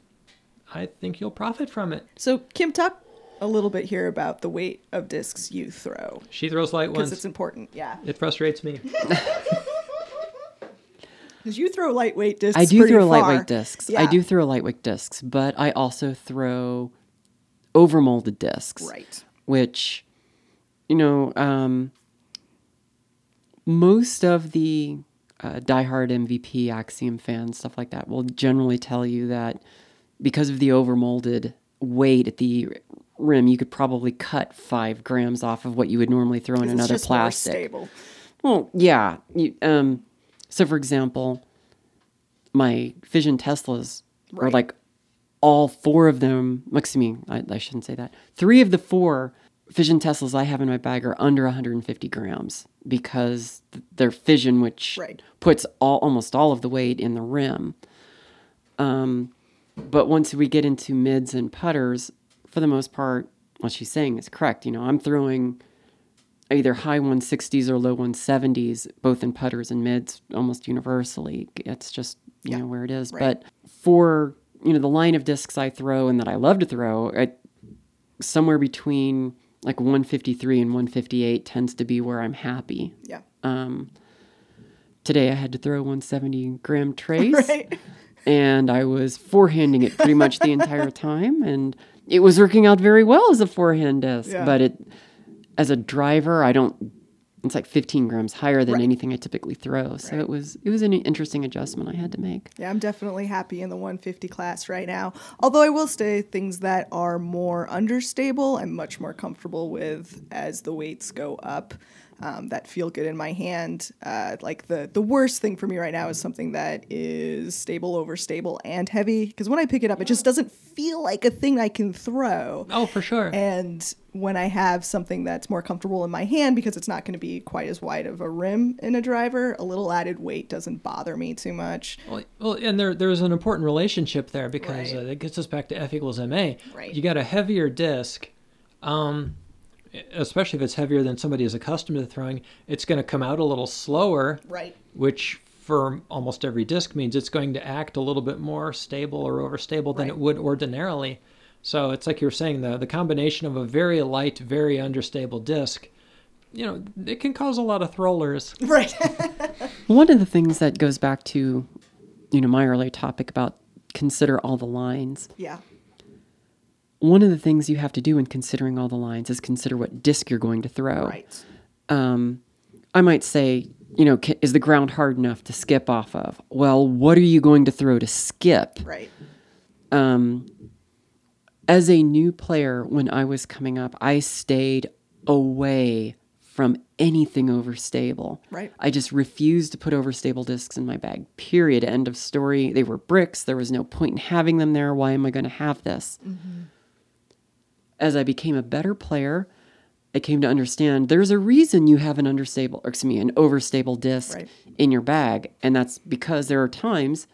I think you'll profit from it. So Kim, talk a little bit here about the weight of discs you throw. She throws light ones. Because it's important, yeah. It frustrates me. Because you throw lightweight discs. I do throw far. lightweight discs. Yeah. I do throw lightweight discs, but I also throw overmolded discs. Right. Which, you know, um, most of the uh, diehard MVP Axiom fans, stuff like that, will generally tell you that because of the overmolded weight at the rim, you could probably cut five grams off of what you would normally throw in another plastic. Well, yeah. You, um, so, for example, my Fission Teslas right. are like all four of them. Excuse me, I, I shouldn't say that. Three of the four Fission Teslas I have in my bag are under 150 grams because they're fission, which right. puts all almost all of the weight in the rim. Um, but once we get into mids and putters, for the most part, what she's saying is correct. You know, I'm throwing either high 160s or low 170s, both in putters and mids, almost universally. It's just you yeah. know where it is. Right. But for you know the line of discs I throw and that I love to throw, it, somewhere between like 153 and 158 tends to be where I'm happy. Yeah. Um, today I had to throw 170 gram trace. right. And I was forehanding it pretty much the entire time, and it was working out very well as a forehand disc. Yeah. But it, as a driver, I don't it's like 15 grams higher than right. anything I typically throw. So right. it was it was an interesting adjustment I had to make. Yeah, I'm definitely happy in the 150 class right now. Although I will say things that are more understable, I'm much more comfortable with as the weights go up um, that feel good in my hand. Uh, like the the worst thing for me right now is something that is stable over stable and heavy because when I pick it up, it just doesn't feel like a thing I can throw. Oh, for sure. And when I have something that's more comfortable in my hand because it's not going to be quite as wide of a rim in a driver, a little added weight doesn't bother me too much. Well, well and there there's an important relationship there because right. uh, it gets us back to F equals ma. Right. You got a heavier disc. Um, especially if it's heavier than somebody is accustomed to throwing, it's going to come out a little slower. Right. Which for almost every disc means it's going to act a little bit more stable or overstable than right. it would ordinarily. So it's like you were saying the the combination of a very light, very understable disc, you know, it can cause a lot of throwlers. Right. One of the things that goes back to, you know, my earlier topic about consider all the lines. Yeah one of the things you have to do in considering all the lines is consider what disc you're going to throw. Right. Um, I might say, you know, is the ground hard enough to skip off of? Well, what are you going to throw to skip? Right. Um, as a new player, when I was coming up, I stayed away from anything overstable. Right. I just refused to put overstable discs in my bag. Period. End of story. They were bricks. There was no point in having them there. Why am I going to have this? Mm-hmm as I became a better player, I came to understand there's a reason you have an understable, or excuse me, an overstable disc right. in your bag, and that's because there are times,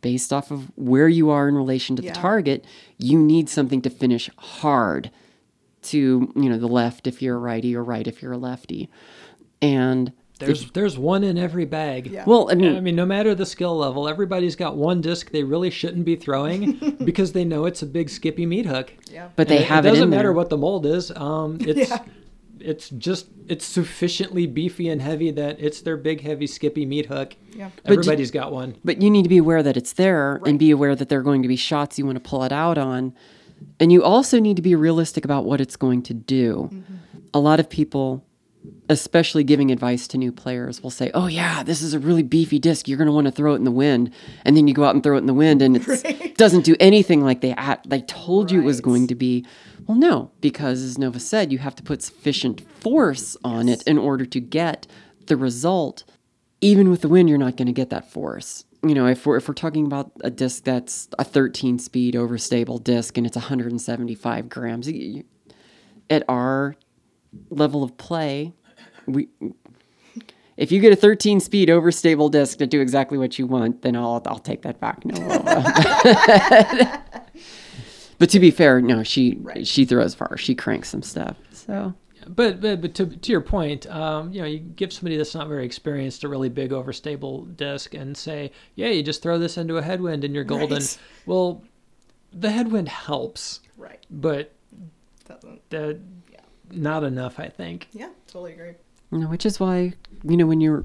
based off of where you are in relation to yeah. the target, you need something to finish hard to you know the left if you're a righty or right if you're a lefty, and there's there's one in every bag. Yeah. Well, I mean, I mean, no matter the skill level, everybody's got one disc they really shouldn't be throwing because they know it's a big skippy meat hook. Yeah. But they it, have it. It doesn't in matter there. what the mold is. Um, it's Yeah. it's just it's sufficiently beefy and heavy that it's their big heavy skippy meat hook. Yeah. But do- Everybody's got one. But you need to be aware that it's there and be aware that there are going to be shots you want to pull it out on. And you also need to be realistic about what it's going to do. A lot of people, especially giving advice to new players, will say, Oh, yeah, this is a really beefy disc. You're going to want to throw it in the wind. And then you go out and throw it in the wind and it doesn't do anything like they, at, they told you it was going to be. Well, no, because as Nova said, you have to put sufficient force on it in order to get the result even with the wind, you're not going to get that force. You know, if we're if we're talking about a disc that's a 13 speed overstable disc and it's 175 grams, at our level of play, we if you get a 13 speed overstable disc to do exactly what you want, then I'll I'll take that back. No. but to be fair, no, she she throws far. She cranks some stuff. So But but, but to, to your point, um, you know, you give somebody that's not very experienced a really big overstable disc and say, yeah, you just throw this into a headwind and you're golden. Right. Well, the headwind helps, Right. but Doesn't. the, not enough, I think. Yeah, totally agree. You know, which is why, you know, when you're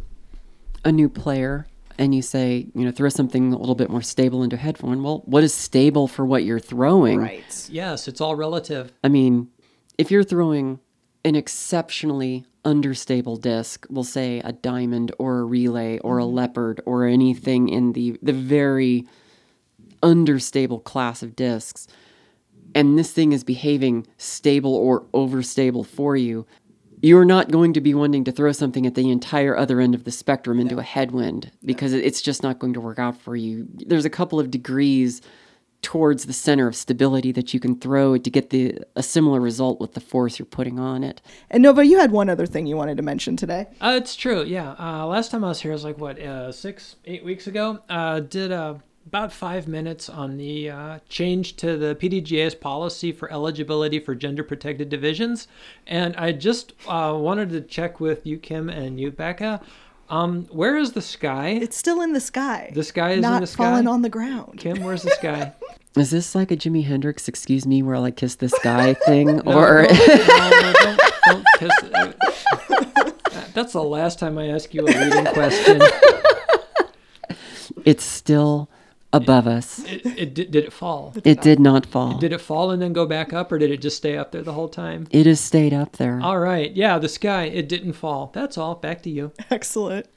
a new player and you say, you know, throw something a little bit more stable into a headphone, well, what is stable for what you're throwing? Right. Yes, it's all relative. I mean, if you're throwing an exceptionally understable disc, we'll say a diamond or a relay or a mm-hmm. leopard or anything in the the very understable class of discs, and this thing is behaving stable or overstable for you, you're not going to be wanting to throw something at the entire other end of the spectrum into a headwind because it it's just not going to work out for you. There's a couple of degrees towards the center of stability that you can throw to get the a similar result with the force you're putting on it. And Nova, you had one other thing you wanted to mention today. Uh, it's true, yeah. Uh, last time I was here it was like, what, uh, six, eight weeks ago? Uh, did uh, about five minutes on the uh, change to the PDGA's policy for eligibility for gender protected divisions. And I just uh, wanted to check with you, Kim, and you, Becca. Um, where is the sky? It's still in the sky. The sky is not in the sky. falling on the ground. Kim, where's the sky? Is this like a Jimi Hendrix "Excuse Me, where I kiss this guy" thing, No, or no, no, don't, don't kiss it. That's the last time I ask you a leading question. it's still above us? It, it, did, did it fall? It did not fall. Did it fall and then go back up, or did it just stay up there the whole time? It has stayed up there. All right. Yeah, the sky, it didn't fall. That's all. Back to you. Excellent.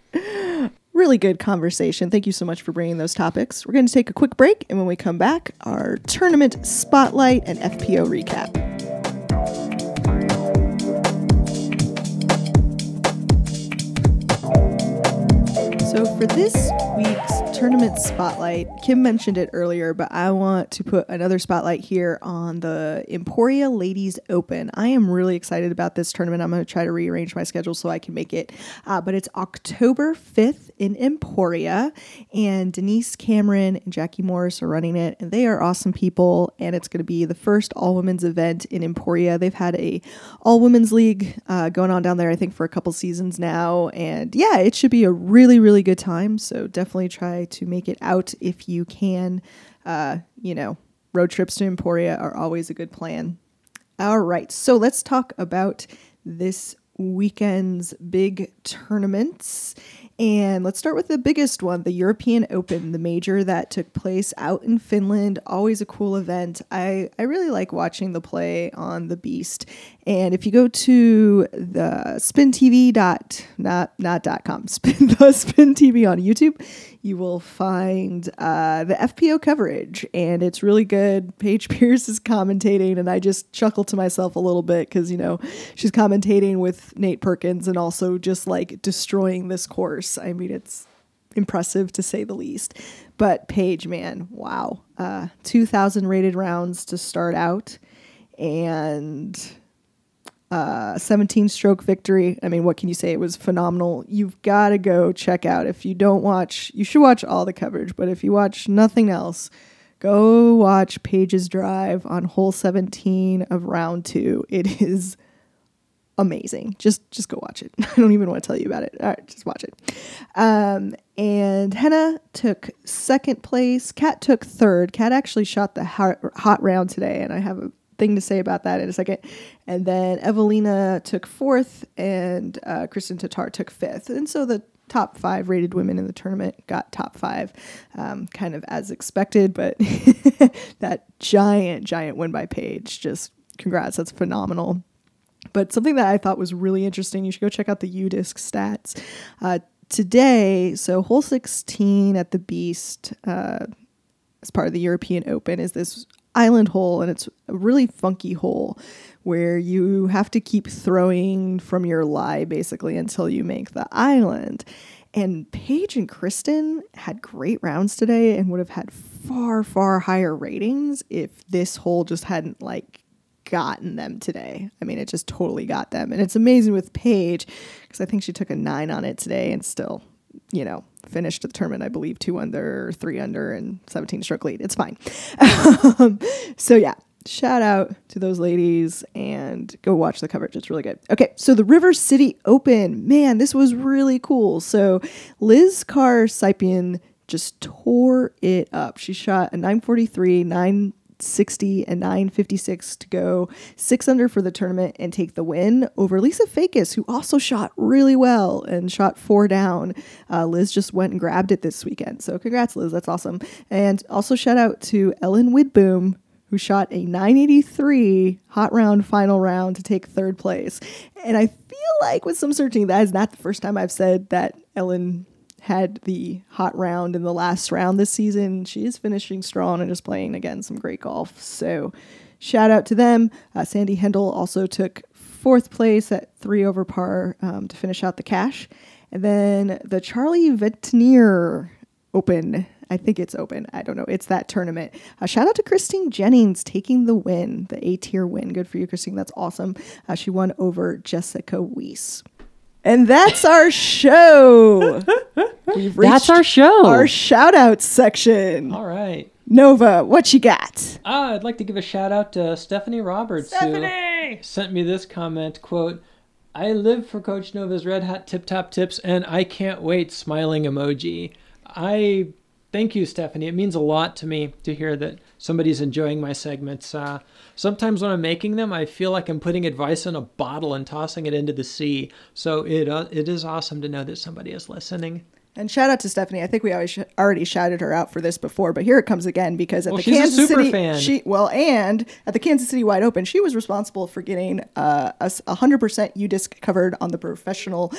Really good conversation. Thank you so much for bringing those topics. We're going to take a quick break, and when we come back, our tournament spotlight and FPO recap. So, for this week's tournament spotlight, Kim mentioned it earlier, but I want to put another spotlight here on the Emporia Ladies Open. I am really excited about this tournament. I'm going to try to rearrange my schedule so I can make it. Uh, but it's October 5th in Emporia, and Denise Cameron and Jackie Morris are running it, and they are awesome people. And it's going to be the first all women's event in Emporia. They've had a all women's league uh, going on down there, I think, for a couple seasons now. And yeah, it should be a really, really good time. So definitely try to make it out if you can. Uh, you know, road trips to Emporia are always a good plan. All right, so let's talk about this weekend's big tournaments. And let's start with the biggest one, the European Open, the major that took place out in Finland. Always a cool event. I, I really like watching the play on the Beast. And if you go to the spintv dot not not dot com, spin the spin TV on YouTube, you will find uh, the FPO coverage, and it's really good. Paige Pierce is commentating, and I just chuckle to myself a little bit because you know she's commentating with Nate Perkins and also just like destroying this course. I mean, it's impressive to say the least. But Paige, man, wow, uh, two thousand rated rounds to start out, and uh, 17 stroke victory. I mean, what can you say? It was phenomenal. You've got to go check out. If you don't watch, you should watch all the coverage, but if you watch nothing else, go watch Paige's Drive on hole 17 of round two. It is amazing. Just just go watch it. I don't even want to tell you about it. All right, just watch it. Um, and Henna took second place. Kat took third. Kat actually shot the hot, hot round today, and I have a thing to say about that in a second. And then Evelina took fourth, and uh, Kristin Tattar took fifth. And so the top five rated women in the tournament got top five, um, kind of as expected. But that giant, giant win by Paige, just congrats. That's phenomenal. But something that I thought was really interesting, you should go check out the UDisc stats. Uh, today, so hole 16 at the Beast, uh, as part of the European Open, is this island hole, and it's a really funky hole where you have to keep throwing from your lie basically until you make the island. And Paige and Kristin had great rounds today and would have had far, far higher ratings if this hole just hadn't like gotten them today. I mean, it just totally got them. And it's amazing with Paige because I think she took a nine on it today and still, you know, finished the tournament, I believe, two under, three under, and 17 stroke lead. It's fine. um, so, yeah, shout out to those ladies and go watch the coverage. It's really good. Okay, so the River City Open. Man, this was really cool. So, Liz Carr Sypian just tore it up. She shot a 943, 9 60 and 956 to go six under for the tournament and take the win over Lisa Fajkus, who also shot really well and shot four down. Uh, Liz just went and grabbed it this weekend. So congrats, Liz. That's awesome. And also shout out to Ellen Widboom, who shot a 983 hot round final round to take third place. And I feel like with some searching, that is not the first time I've said that Ellen had the hot round in the last round this season. She is finishing strong and just playing again some great golf. So shout out to them. Uh, Sandy Hendel also took fourth place at three over par um, to finish out the cash. And then the Charlie Vetnier Open. I think it's open. I don't know. It's that tournament. Uh, shout out to Christine Jennings taking the win, the A tier win. Good for you, Christine. That's awesome. Uh, she won over Jessica Weiss. And that's our show. We've That's our show. Our shout out section. All right. Nova, what you got? Ah, I'd like to give a shout out to Stephanie Roberts Stephanie! who sent me this comment quote I live for Coach Nova's Red Hat Tip Top Tips and I can't wait smiling emoji. I thank you Stephanie. It means a lot to me to hear that somebody's enjoying my segments. Uh, sometimes when I'm making them, I feel like I'm putting advice in a bottle and tossing it into the sea. So it uh, it is awesome to know that somebody is listening. And shout out to Stephanie. I think we always sh- already shouted her out for this before, but here it comes again because at Well, the she's a Kansas super City, fan. she well, and at the Kansas City Wide Open, she was responsible for getting uh, us 100% UDisc covered on the professional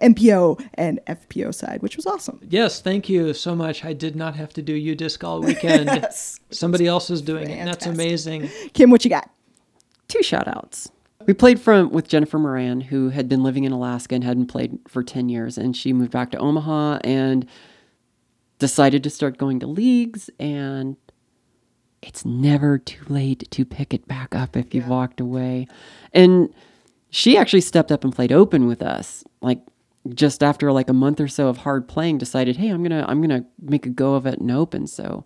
MPO and FPO side, which was awesome. Yes, thank you so much. I did not have to do UDisc all weekend. Yes. Somebody else is doing it. and That's amazing. Kim, what you got? two shout outs. We played from with Jennifer Moran, who had been living in Alaska and hadn't played for 10 years. And she moved back to Omaha and decided to start going to leagues. And it's never too late to pick it back up if you've walked away. And she actually stepped up and played open with us. Like just after like a month or so of hard playing, decided, hey, I'm gonna I'm gonna make a go of it in open. So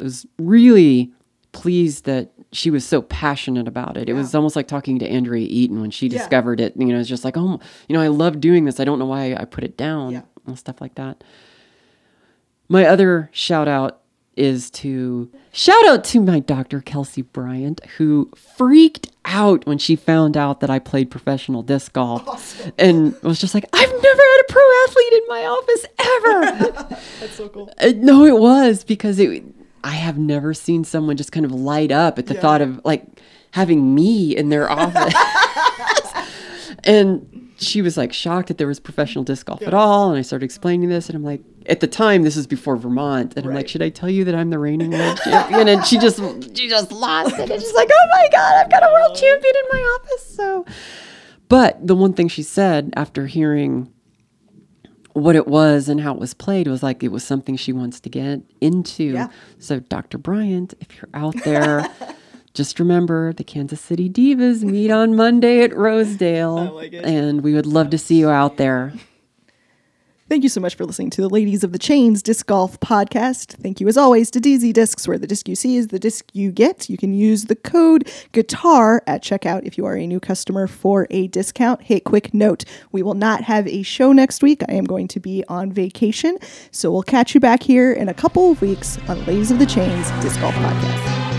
I was really pleased that she was so passionate about it. It was almost like talking to Andrea Eaton when she Yeah. discovered it. You know, it's just like, oh, you know, I love doing this. I don't know why I put it down Yeah. and stuff like that. My other shout out is to shout out to my Dr. Kelsey Bryant, who freaked out when she found out that I played professional disc golf and was just like, I've never had a pro athlete in my office ever. That's so cool. Uh, no, it was because it. I have never seen someone just kind of light up at the Yeah. thought of like having me in their office. and she was like shocked that there was professional disc golf at all. And I started explaining this, and I'm like, at the time, this is before Vermont, and I'm like, should I tell you that I'm the reigning world champion? And she just, she just lost it. And she's like, oh my god, I've got a world oh. champion in my office. So, but the one thing she said after hearing what it was and how it was played was like it was something she wants to get into. Yeah. So, Dr. Bryant, if you're out there, just remember the Kansas City Divas meet on Monday at Rosedale. like. And we would love to see you out there. Thank you so much for listening to the Ladies of the Chains Disc Golf Podcast. Thank you, as always, to DZ Discs, where the disc you see is the disc you get. You can use the code GUITAR at checkout if you are a new customer for a discount. Hey, quick note we will not have a show next week. I am going to be on vacation. So we'll catch you back here in a couple of weeks on Ladies of the Chains Disc Golf Podcast.